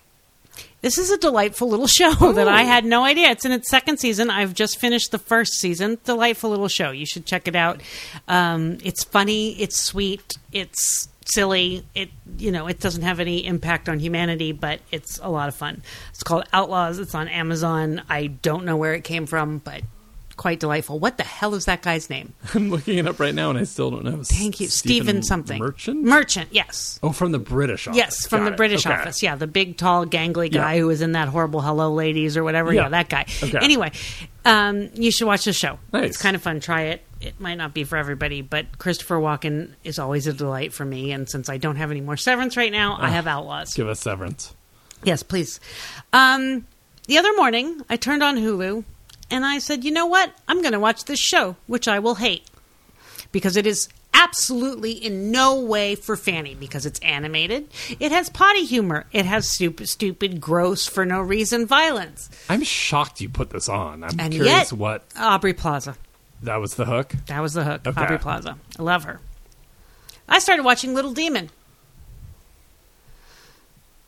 This is a delightful little show that I had no idea. It's in its second season. I've just finished the first season. Delightful little show. You should check it out. Um, it's funny. It's sweet. It's silly. It you know it doesn't have any impact on humanity, but it's a lot of fun. It's called Outlaws. It's on Amazon. I don't know where it came from, but quite delightful. What the hell is that guy's name? I'm looking it up right now, and I still don't know. Thank you, Stephen something. Merchant. Merchant. Yes. oh, from the British office. Yes, from Got the it. British Okay. office. Yeah, the big, tall, gangly guy Yeah. who was in that horrible Hello Ladies or whatever. Yeah, Yeah. that guy. Okay. Anyway, um, you should watch the show. Nice. It's kind of fun. Try it. It might not be for everybody, but Christopher Walken is always a delight for me. And since I don't have any more Severance right now, I have Outlaws. Give us Severance. Yes, please. Um, the other morning, I turned on Hulu and I said, you know what? I'm going to watch this show, which I will hate because it is absolutely in no way for Fanny because it's animated. It has potty humor. It has stupid, stupid, gross, for no reason violence. I'm shocked you put this on. I'm And curious yet, what Aubrey Plaza. That was the hook. That was the hook. Okay. Aubrey Plaza. I love her. I started watching Little Demon.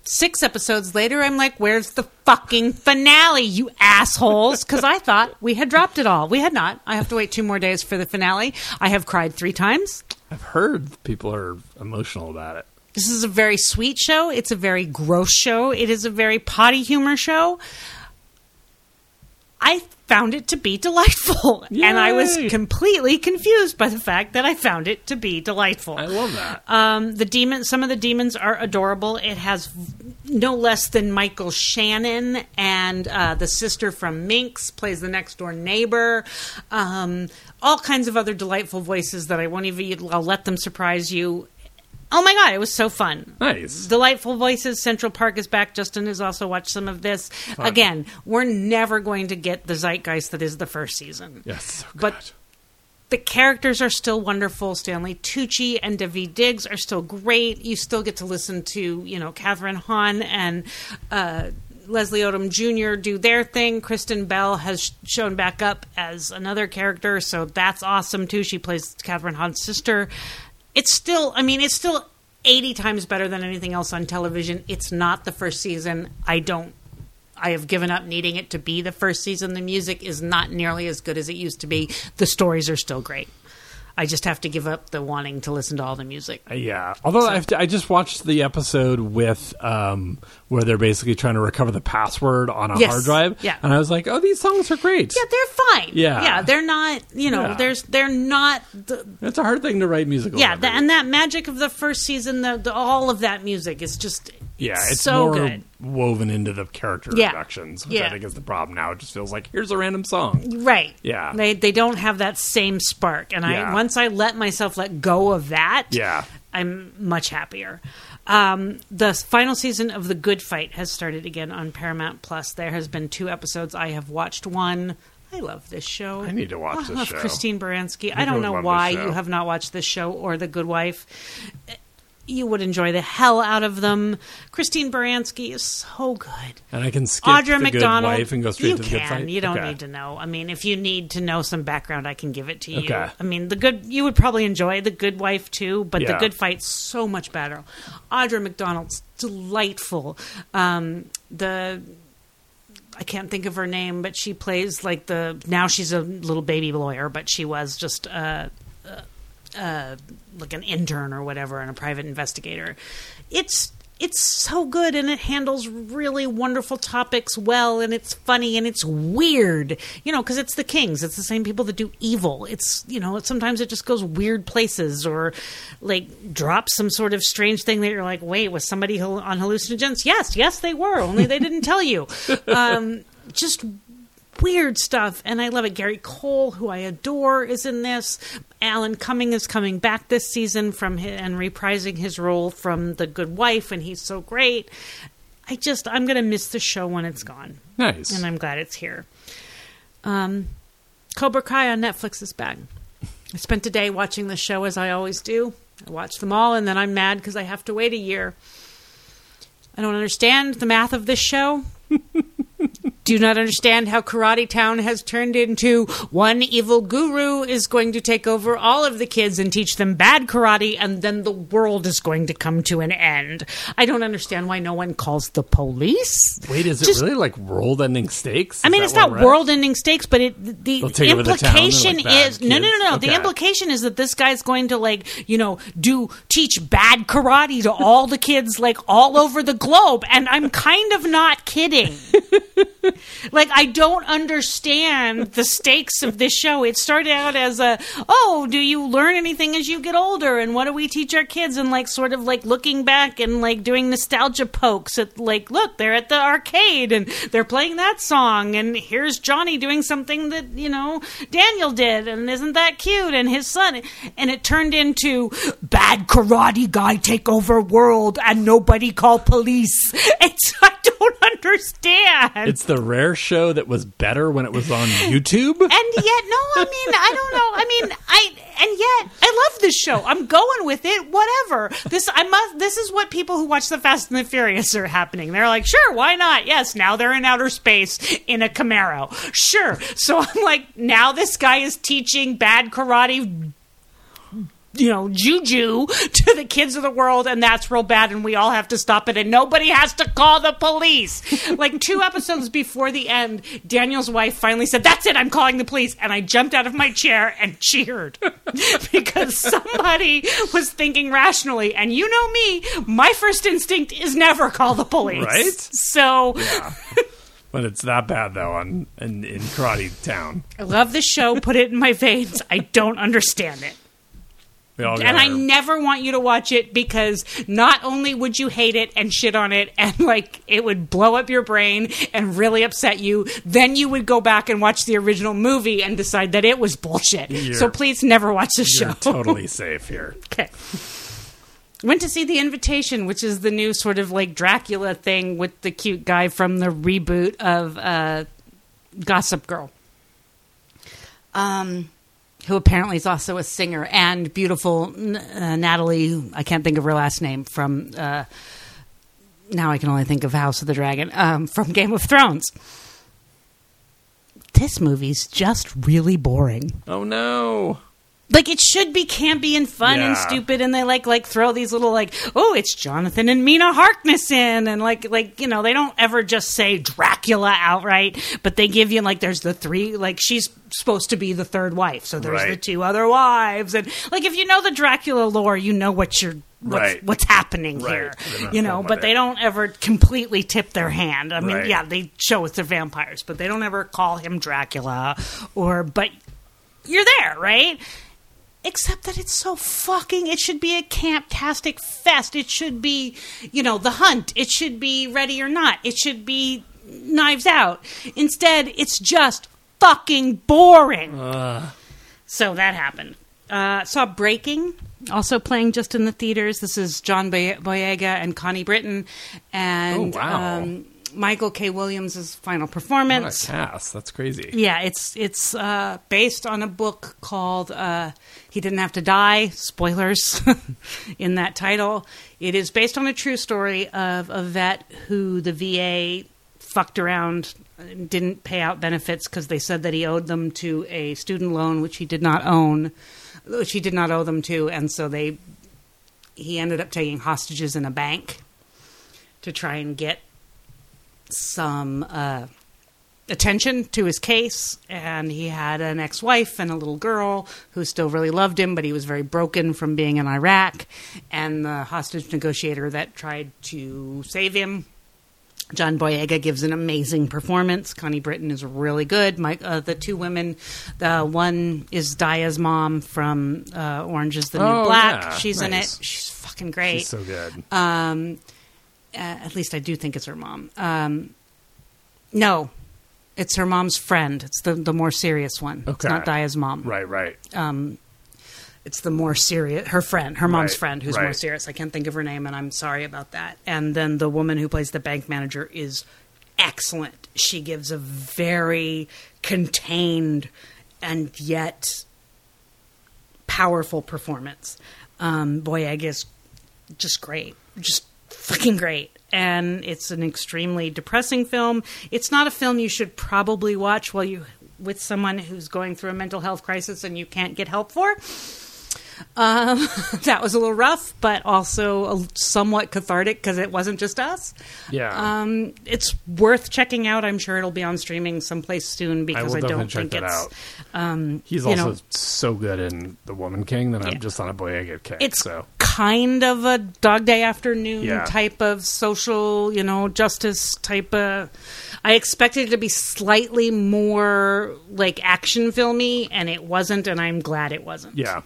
Six episodes later, I'm like, where's the fucking finale, you assholes? Because I thought we had dropped it all. We had not. I have to wait two more days for the finale. I have cried three times. I've heard people are emotional about it. This is a very sweet show. It's a very gross show. It is a very potty humor show. I found it to be delightful. And I was completely confused by the fact that I found it to be delightful. I love that. Um, the demon, some of the demons are adorable. It has no less than Michael Shannon and uh, the sister from Minx plays the next door neighbor. Um, all kinds of other delightful voices that I won't even. I'll let them surprise you. Oh my god, it was so fun. nice. Delightful voices. Central Park is back. Justin has also watched some of this. Again, we're never going to get the zeitgeist that is the first season yes. so but- the characters are still wonderful. Stanley Tucci and Daveed Diggs are still great. You still get to listen to, you know, Kathryn Hahn and uh, Leslie Odom Jr. do their thing. Kristen Bell has shown back up as another character, so that's awesome too. She plays Kathryn Hahn's sister. It's still, I mean, it's still 80 times better than anything else on television. It's not the first season. I don't I have given up needing it to be the first season. The music is not nearly as good as it used to be. The stories are still great. I just have to give up the wanting to listen to all the music. Yeah, although I've, I just watched the episode with um, where they're basically trying to recover the password on a Yes. hard drive. Yeah. and I was like, oh, these songs are great. Yeah, they're fine. Yeah. yeah, they're not. You know, Yeah. there's they're not. The, it's a hard thing to write musical. yeah, the, and that magic of the first season, the, the all of that music is just yeah, it's so more good. Woven into the character Yeah. introductions, which I think is the problem now. It just feels like here's a random song. Right. Yeah. They they don't have that same spark. And Yeah. I once I let myself let go of that, Yeah, I'm much happier. Um, the final season of The Good Fight has started again on Paramount Plus. There has been two episodes. I have watched one. I love this show. I need to watch I this love show. Christine Baranski. I I don't know why you have not watched this show or The Good Wife. You would enjoy the hell out of them. Christine Baranski is so good. and I can skip Audra the McDonald. good wife and go straight you to the can. good fight. You don't Okay. need to know. I mean, if you need to know some background, I can give it to you. Okay. I mean, the good. You would probably enjoy the Good Wife too, but the Good Fight's so much better. Audra McDonald's delightful. Um, the I can't think of her name, but she plays like the now she's a little baby lawyer, but she was just uh, uh, like an intern or whatever and a private investigator. It's it's so good and it handles really wonderful topics well and it's funny and it's weird you know because it's the kings. It's the same people that do evil. It's you know sometimes it just goes weird places or like drops some sort of strange thing that you're like wait was somebody on hallucinogens? Yes yes they were only they didn't tell you. Um, just weird stuff and i love it. Gary cole who i adore is in this. Alan cumming is coming back this season from hi and reprising his role from the good wife and he's so great. I just i'm gonna miss the show when it's gone. Nice. and i'm glad it's here. Um, cobra kai on netflix is back. I spent a day watching the show as i always do. I watch them all and then i'm mad because i have to wait a year. I don't understand the math of this show do not understand how Karate Town has turned into one evil guru is going to take over all of the kids and teach them bad karate, and then the world is going to come to an end. I don't understand why no one calls the police. Wait, is it really like world-ending stakes? I mean, it's not world-ending stakes, but it the over the implication like is no, no, no, no. The implication is that this guy's going to like you know do teach bad karate to all the kids like all over the globe, and I'm kind of not kidding. like I don't understand the stakes of this show. It started out as a oh, do you learn anything as you get older, and what do we teach our kids, and like sort of like looking back and like doing nostalgia pokes at like look they're at the arcade and they're playing that song, and here's Johnny doing something that you know Daniel did, and isn't that cute, and his son, and it turned into bad karate guy take over world, and nobody call police. It's don't understand. It's the rare show that was better when it was on YouTube. and yet no i mean i don't know. I mean i and yet i love this show. I'm going with it whatever. This i must this is what people who watch the fast and the furious are happening. They're like sure why not? Yes now they're in outer space in a camaro. Sure. So i'm like now this guy is teaching bad karate you know, juju to the kids of the world, and that's real bad, and we all have to stop it, and nobody has to call the police. like two episodes before the end, Daniel's wife finally said, That's it, I'm calling the police. And I jumped out of my chair and cheered because somebody was thinking rationally. And you know me, my first instinct is never call the police. Right? So Yeah. but it's that bad though, on in, in Karate Town, I love this show, put it in my veins. I don't understand it. And I never want you to watch it because not only would you hate it and shit on it and like it would blow up your brain and really upset you, then you would go back and watch the original movie and decide that it was bullshit. You're- so please never watch the show. totally safe here. okay. Went to see The Invitation, which is the new sort of like Dracula thing with the cute guy from the reboot of uh, Gossip Girl. Um, who apparently is also a singer and beautiful uh, Natalie. I can't think of her last name from. Uh, now I can only think of House of the Dragon um, from Game of Thrones. This movie's just really boring. Oh no! Like it should be campy and fun and stupid and they like like throw these little like oh it's jonathan and mina harkness in and like like you know they don't ever just say dracula outright but they give you like there's the three like she's supposed to be the third wife so there's Right. the two other wives and like if you know the dracula lore you know what you're what's, Right. what's happening Right. here you know but they it. don't ever completely tip their hand i mean yeah they show it's the vampires but they don't ever call him dracula or but you're there right except that it's so fucking it should be a camptastic fest. It should be you know the hunt. It should be ready or not. It should be knives out. Instead it's just fucking boring. So that happened. Uh, saw breaking also playing just in the theaters. This is john Boy- boyega and connie britton. And Oh, wow. um, michael k williams' final What performance a cast. That's crazy. yeah, it's it's uh, based on a book called uh, "He Didn't Have to Die." Spoilers in that title. It is based on a true story of a vet who the VA fucked around, didn't pay out benefits because they said that he owed them to a student loan which he did not own, which he did not owe them to, and so they he ended up taking hostages in a bank to try and get some. Uh, attention to his case and he had an ex-wife and a little girl who still really loved him but he was very broken from being in Iraq and the hostage negotiator that tried to save him John Boyega gives an amazing performance. Connie Britton is really good. My, uh, the two women, the one is Daya's mom from uh, Orange is the New Oh, Black. yeah. She's in it. She's fucking great. She's so good. Um, at least I do think it's her mom. Um, no, it's her mom's friend. It's the the more serious one. It's not Daya's mom. right, right. Um, it's the more serious her friend, her mom's Right, friend, who's more serious. I can't think of her name, and I'm sorry about that. And then the woman who plays the bank manager is excellent. She gives a very contained and yet powerful performance. Um, Boyega is just great, just fucking great. And it's an extremely depressing film. It's not a film you should probably watch while you with someone who's going through a mental health crisis and you can't get help for. Um, that was a little rough, but also a, somewhat cathartic because it wasn't just us. Yeah. Um, it's worth checking out. I'm sure it'll be on streaming someplace soon because will I, don't think it's. out. Um, He's also know, so good in The Woman King that Yeah. I'm just on a Boyega kick. it's so kind of a Dog Day Afternoon Yeah. type of social, you know, justice type of. I expected it to be slightly more like action filmy, and it wasn't, and I'm glad it wasn't. yeah.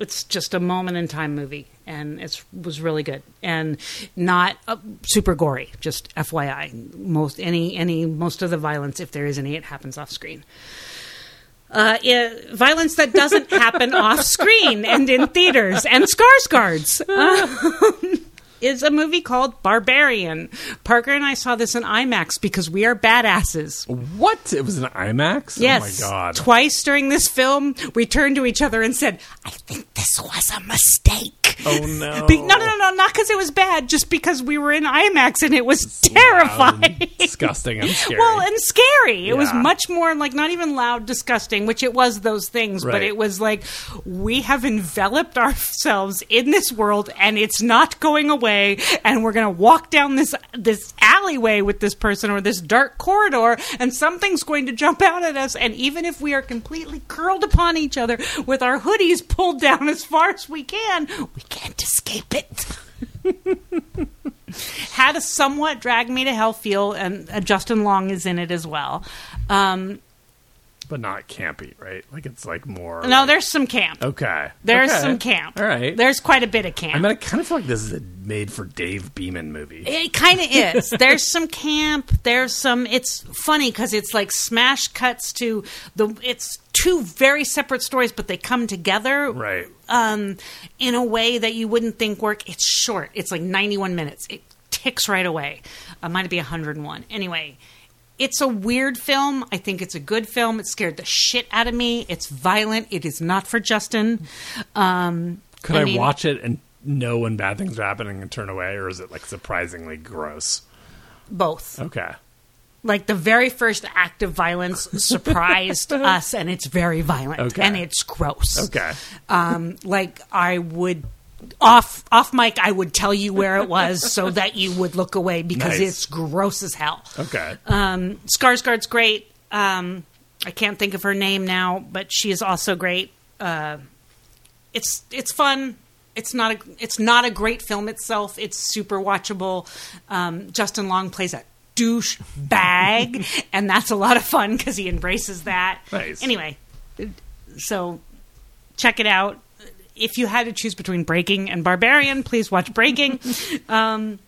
It's just a moment in time movie, and it was really good, and not uh, super gory. Just FYI, most any any most of the violence, if there is any, it happens off screen. Uh, yeah, violence that doesn't happen off screen and in theaters and Skarsgårds. Um, is a movie called Barbarian. Parker and I saw this in IMAX because we are badasses. What? It was an IMAX? Yes. Oh my god. Twice during this film, we turned to each other and said, I think this was a mistake. Oh no. Be- no, no, no, no, not because it was bad, just because we were in IMAX and it was Loud terrifying. disgusting and scary. Well, and scary. It was much more like not even loud, disgusting, which it was those things, but it was like we have enveloped ourselves in this world and it's not going away and we're going to walk down this this alleyway with this person or this dark corridor and something's going to jump out at us and even if we are completely curled upon each other with our hoodies pulled down as far as we can, we can't escape it. had a somewhat drag me to hell feel, and uh, Justin Long is in it as well. Um, but not campy, right? Like it's like more. no, like- there's some camp. Okay. There's Okay. some camp. All right. There's quite a bit of camp. I mean, I kind of feel like this is a made for Dave Beeman movie. It kind of is. There's some camp. There's some. It's funny because it's like smash cuts to the. It's two very separate stories, but they come together. Right. Um, in a way that you wouldn't think work. It's short. It's like 91 minutes. It ticks right away. Uh, might be 101. Anyway. It's a weird film. I think it's a good film. It scared the shit out of me. It's violent. It is not for Justin. Um, Could I, mean- watch it and know when bad things are happening and turn away, or is it like surprisingly gross? Both. Okay. like the very first act of violence surprised us, and it's very violent Okay. and it's gross. Okay. Um, like I would off off mic, I would tell you where it was so that you would look away because Nice. it's gross as hell. Okay. Um, Skarsgård's great. Um, I can't think of her name now, but she is also great. Uh, it's it's fun. It's not a it's not a great film itself. It's super watchable. Um, Justin Long plays a douche bag, and that's a lot of fun because he embraces that. Nice. Anyway, so check it out. If you had to choose between Breaking and Barbarian, please watch Breaking. um,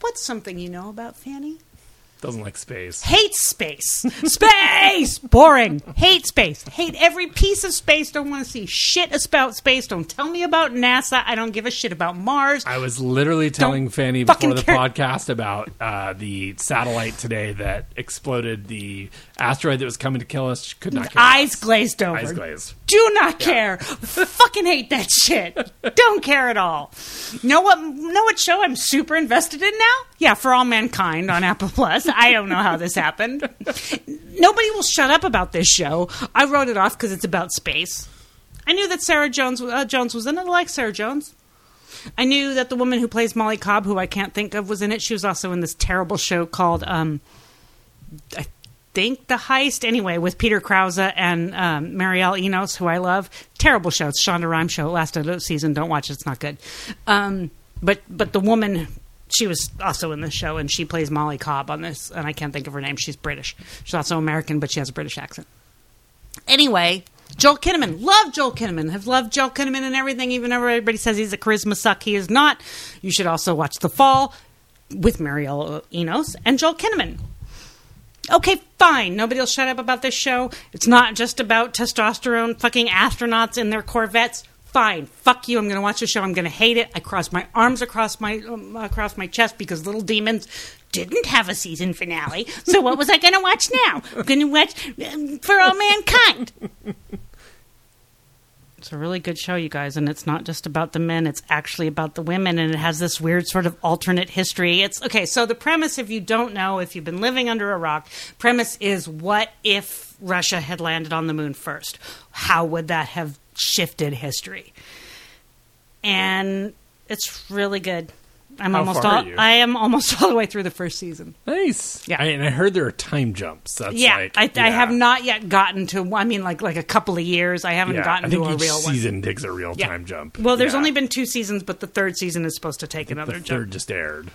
what's something you know about Fanny? Doesn't like space. Hates space. Space! Boring. Hate space. Hate every piece of space. Don't want to see shit about space. Don't tell me about NASA. I don't give a shit about Mars. I was literally telling Don't Fanny fucking before the care. podcast about uh, the satellite today that exploded the asteroid that was coming to kill us. She could not care. Eyes less. glazed over. Eyes glazed. Do not care. Fucking hate that shit. Don't care at all. Know what? Know what show I'm super invested in now? Yeah, For All Mankind on Apple Plus. I don't know how this happened. Nobody will shut up about this show. I wrote it off because it's about space. I knew that Sarah Jones uh, Jones was in it. I like Sarah Jones. I knew that the woman who plays Molly Cobb, who I can't think of, was in it. She was also in this terrible show called um, I think The Heist. Anyway, with Peter Krause and um, Mireille Enos, who I love. Terrible show. It's Shonda Rhimes show. Last season. Don't watch it. It's not good. Um, but but the woman, she was also in this show, and she plays Molly Cobb on this. And I can't think of her name. She's British. She's also American, but she has a British accent. Anyway, Joel Kinnaman. Love Joel Kinnaman. Have loved Joel Kinnaman and everything, even though everybody says he's a charisma suck. He is not. You should also watch The Fall with Mireille Enos and Joel Kinnaman. Okay, fine. Nobody will shut up about this show. It's not just about testosterone fucking astronauts in their Corvettes. Fine. Fuck you. I'm going to watch the show. I'm going to hate it. I cross my arms across my um, across my chest because Little Demons didn't have a season finale. So what was I going to watch now? I'm going to watch um, For All Mankind. It's a really good show, you guys, and it's not just about the men, it's actually about the women, and it has this weird sort of alternate history. It's okay, so the premise, if you don't know, if you've been living under a rock, premise is what if Russia had landed on the moon first? How would that have shifted history? And it's really good. I'm How almost far all are you? I am almost all the way through the first season. Nice. Yeah. I, and I heard there are time jumps. That's Yeah, like, I, I have not yet gotten to. I mean, like like a couple of years. I haven't Yeah, gotten I think to a each real one. season takes a real Yeah. time jump. Well, there's Yeah. only been two seasons, but the third season is supposed to take another the jump. third just aired.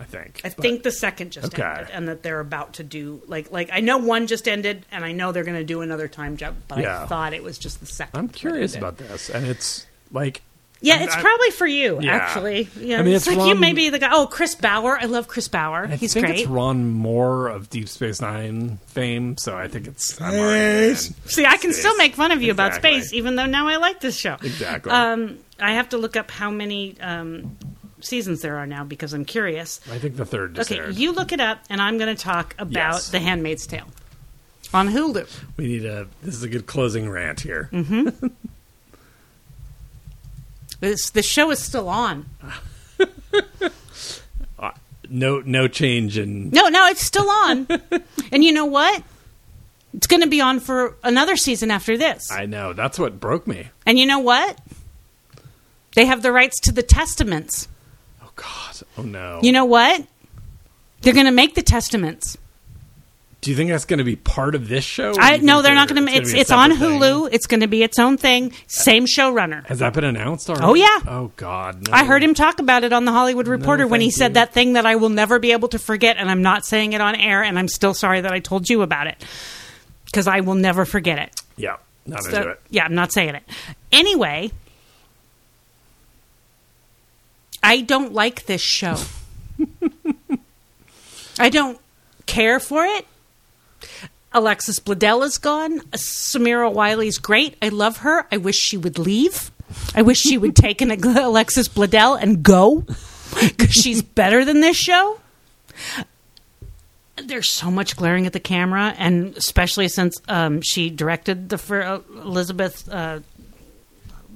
I think. I But- think the second just Okay. ended, and that they're about to do like like I know one just ended, and I know they're going to do another time jump, but I thought it was just the 2nd I'm curious about this, and it's like Yeah, I'm- it's I- probably for you, Yeah. actually. Yeah, I mean, it's, it's like you Ron- may be the guy. Oh, Chris Bauer. I love Chris Bauer. I He's think great. it's Ron Moore of Deep Space Nine fame, so I think it's. I'm already. See, I can Space. still make fun of you about space, even though now I like this show. Exactly. Um, I have to look up how many um, seasons there are now because I'm curious. I think the third just Okay, aired. you look it up, and I'm going to talk about Yes. The Handmaid's Tale on Hulu. we need a. This is a good closing rant here. Mm-hmm. This the show is still on. Uh, no, no change in. No, no, it's still on. and you know what? It's going to be on for another season after this. I know that's what broke me. and you know what? They have the rights to the testaments. Oh God! Oh no! You know what? They're going to make the testaments. Do you think that's going to be part of this show? I no, they're not going to. It's it's on separate thing? Hulu. It's going to be its own thing. Same showrunner. Has that been announced already? Oh, yeah. Oh God! No. I heard him talk about it on the Hollywood Reporter when he said you. that thing that I will never be able to forget, and I'm not saying it on air, and I'm still sorry that I told you about it because I will never forget it. Yeah, not So- into it. yeah, I'm not saying it. Anyway, I don't like this show. I don't care for it. Alexis Bledel is gone. Samira Wiley's great. I love her. I wish she would leave. I wish she would take an Alexis Bledel and go because she's better than this show. There's so much glaring at the camera, and especially since um, she directed the for Elizabeth uh,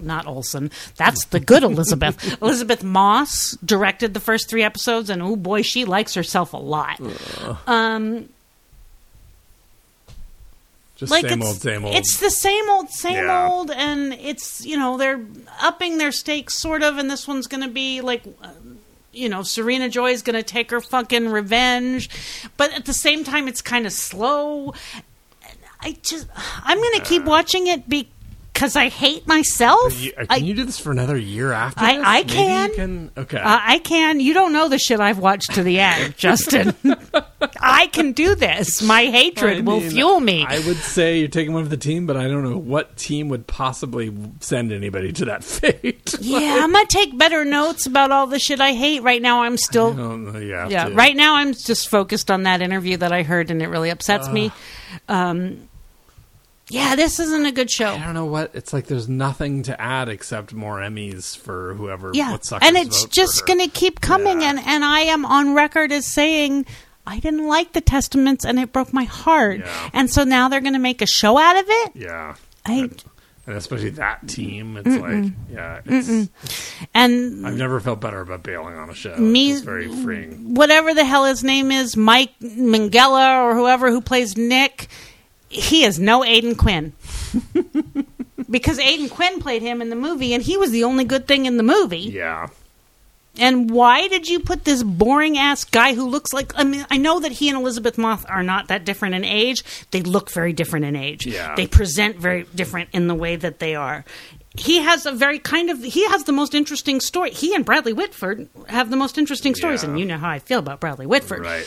not Olson. That's the good Elizabeth. Elisabeth Moss directed the first three episodes, and oh boy, she likes herself a lot. Um, Just like same it's, old, same old. It's the same old, same Yeah. old, and it's you know they're upping their stakes sort of, and this one's going to be like. uh, You know, Serena Joy's going to take her fucking revenge, but at the same time, it's kind of slow. I just, I'm going to keep watching it because I hate myself. You- uh, I, can you do this for another year after? I- this? I can. can. Okay. Uh, I can. You don't know the shit I've watched to the end, Justin. I can do this. My hatred I will fuel me. I would say you're taking one for the team, but I don't know what team would possibly send anybody to that fate. yeah, I'm gonna take better notes about all the shit I hate. Right now, I'm still. don't know. You have Yeah, to- right now I'm just focused on that interview that I heard, and it really upsets me. Um, yeah, this isn't a good show. I don't know what it's like. There's nothing to add except more Emmys for whoever. Yeah, and it's just going to keep coming. Yeah. And and I am on record as saying I didn't like the Testaments, and it broke my heart. Yeah. And so now they're going to make a show out of it. Yeah, I and especially that team. It's like, yeah, it's, and I've never felt better about bailing on a show. Me- it's very freeing. whatever the hell his name is, Mike Mangella or whoever who plays Nick, he is no Aidan Quinn. because Aidan Quinn played him in the movie, and he was the only good thing in the movie. Yeah, And why did you put this boring ass guy who looks like? I mean, I know that he and Elisabeth Moss are not that different in age. They look very different in age. Yeah. They present very different in the way that they are. He has a very kind of he has the most interesting story. He and Bradley Whitford have the most interesting stories, Yeah. and you know how I feel about Bradley Whitford right.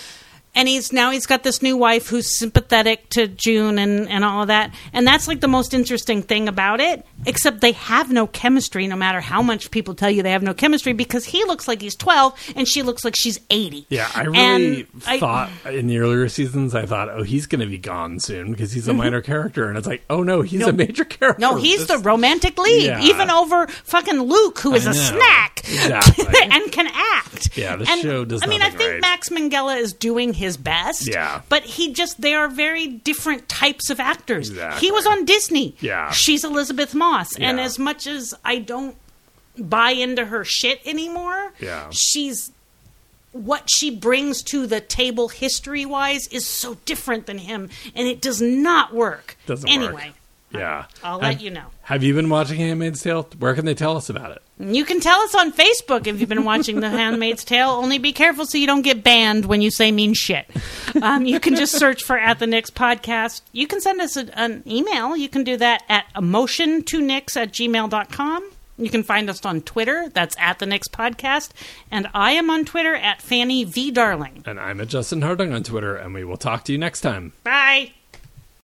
And he's now he's got this new wife who's sympathetic to June and and all of that, and that's like the most interesting thing about it. Except they have no chemistry, no matter how much people tell you they have no chemistry, because he looks like he's twelve and she looks like she's eighty. Yeah, I really And I- thought in the earlier seasons, I thought, oh, he's going to be gone soon because he's a minor character, and it's like, oh no, he's Mm-hmm. No. a major character. No, he's This- the romantic lead, Yeah. even over fucking Luke, who is a snack Exactly. and can act. Yeah, the show does I mean, I think right. Max Minghella is doing his best. Yeah. but he just they are very different types of actors. Exactly. He was on Disney. Yeah. she's Elisabeth Moss, and as much as I don't buy into her shit anymore, Yeah. she's what she brings to the table history wise is so different than him, and it does not work. Doesn't anyway. work. Yeah, I'll let Have- you know. Have you been watching *Handmaid's Tale*? Where can they tell us about it? You can tell us on Facebook if you've been watching The Handmaid's Tale. Only be careful so you don't get banned when you say mean shit. Um, you can just search for At the Nix Podcast. You can send us a, an email. You can do that at emotion2nix at gmail.com. You can find us on Twitter. That's at the Nix Podcast. And I am on Twitter at Fanny V. Darling. And I'm at Justin Harding on Twitter, and we will talk to you next time. Bye.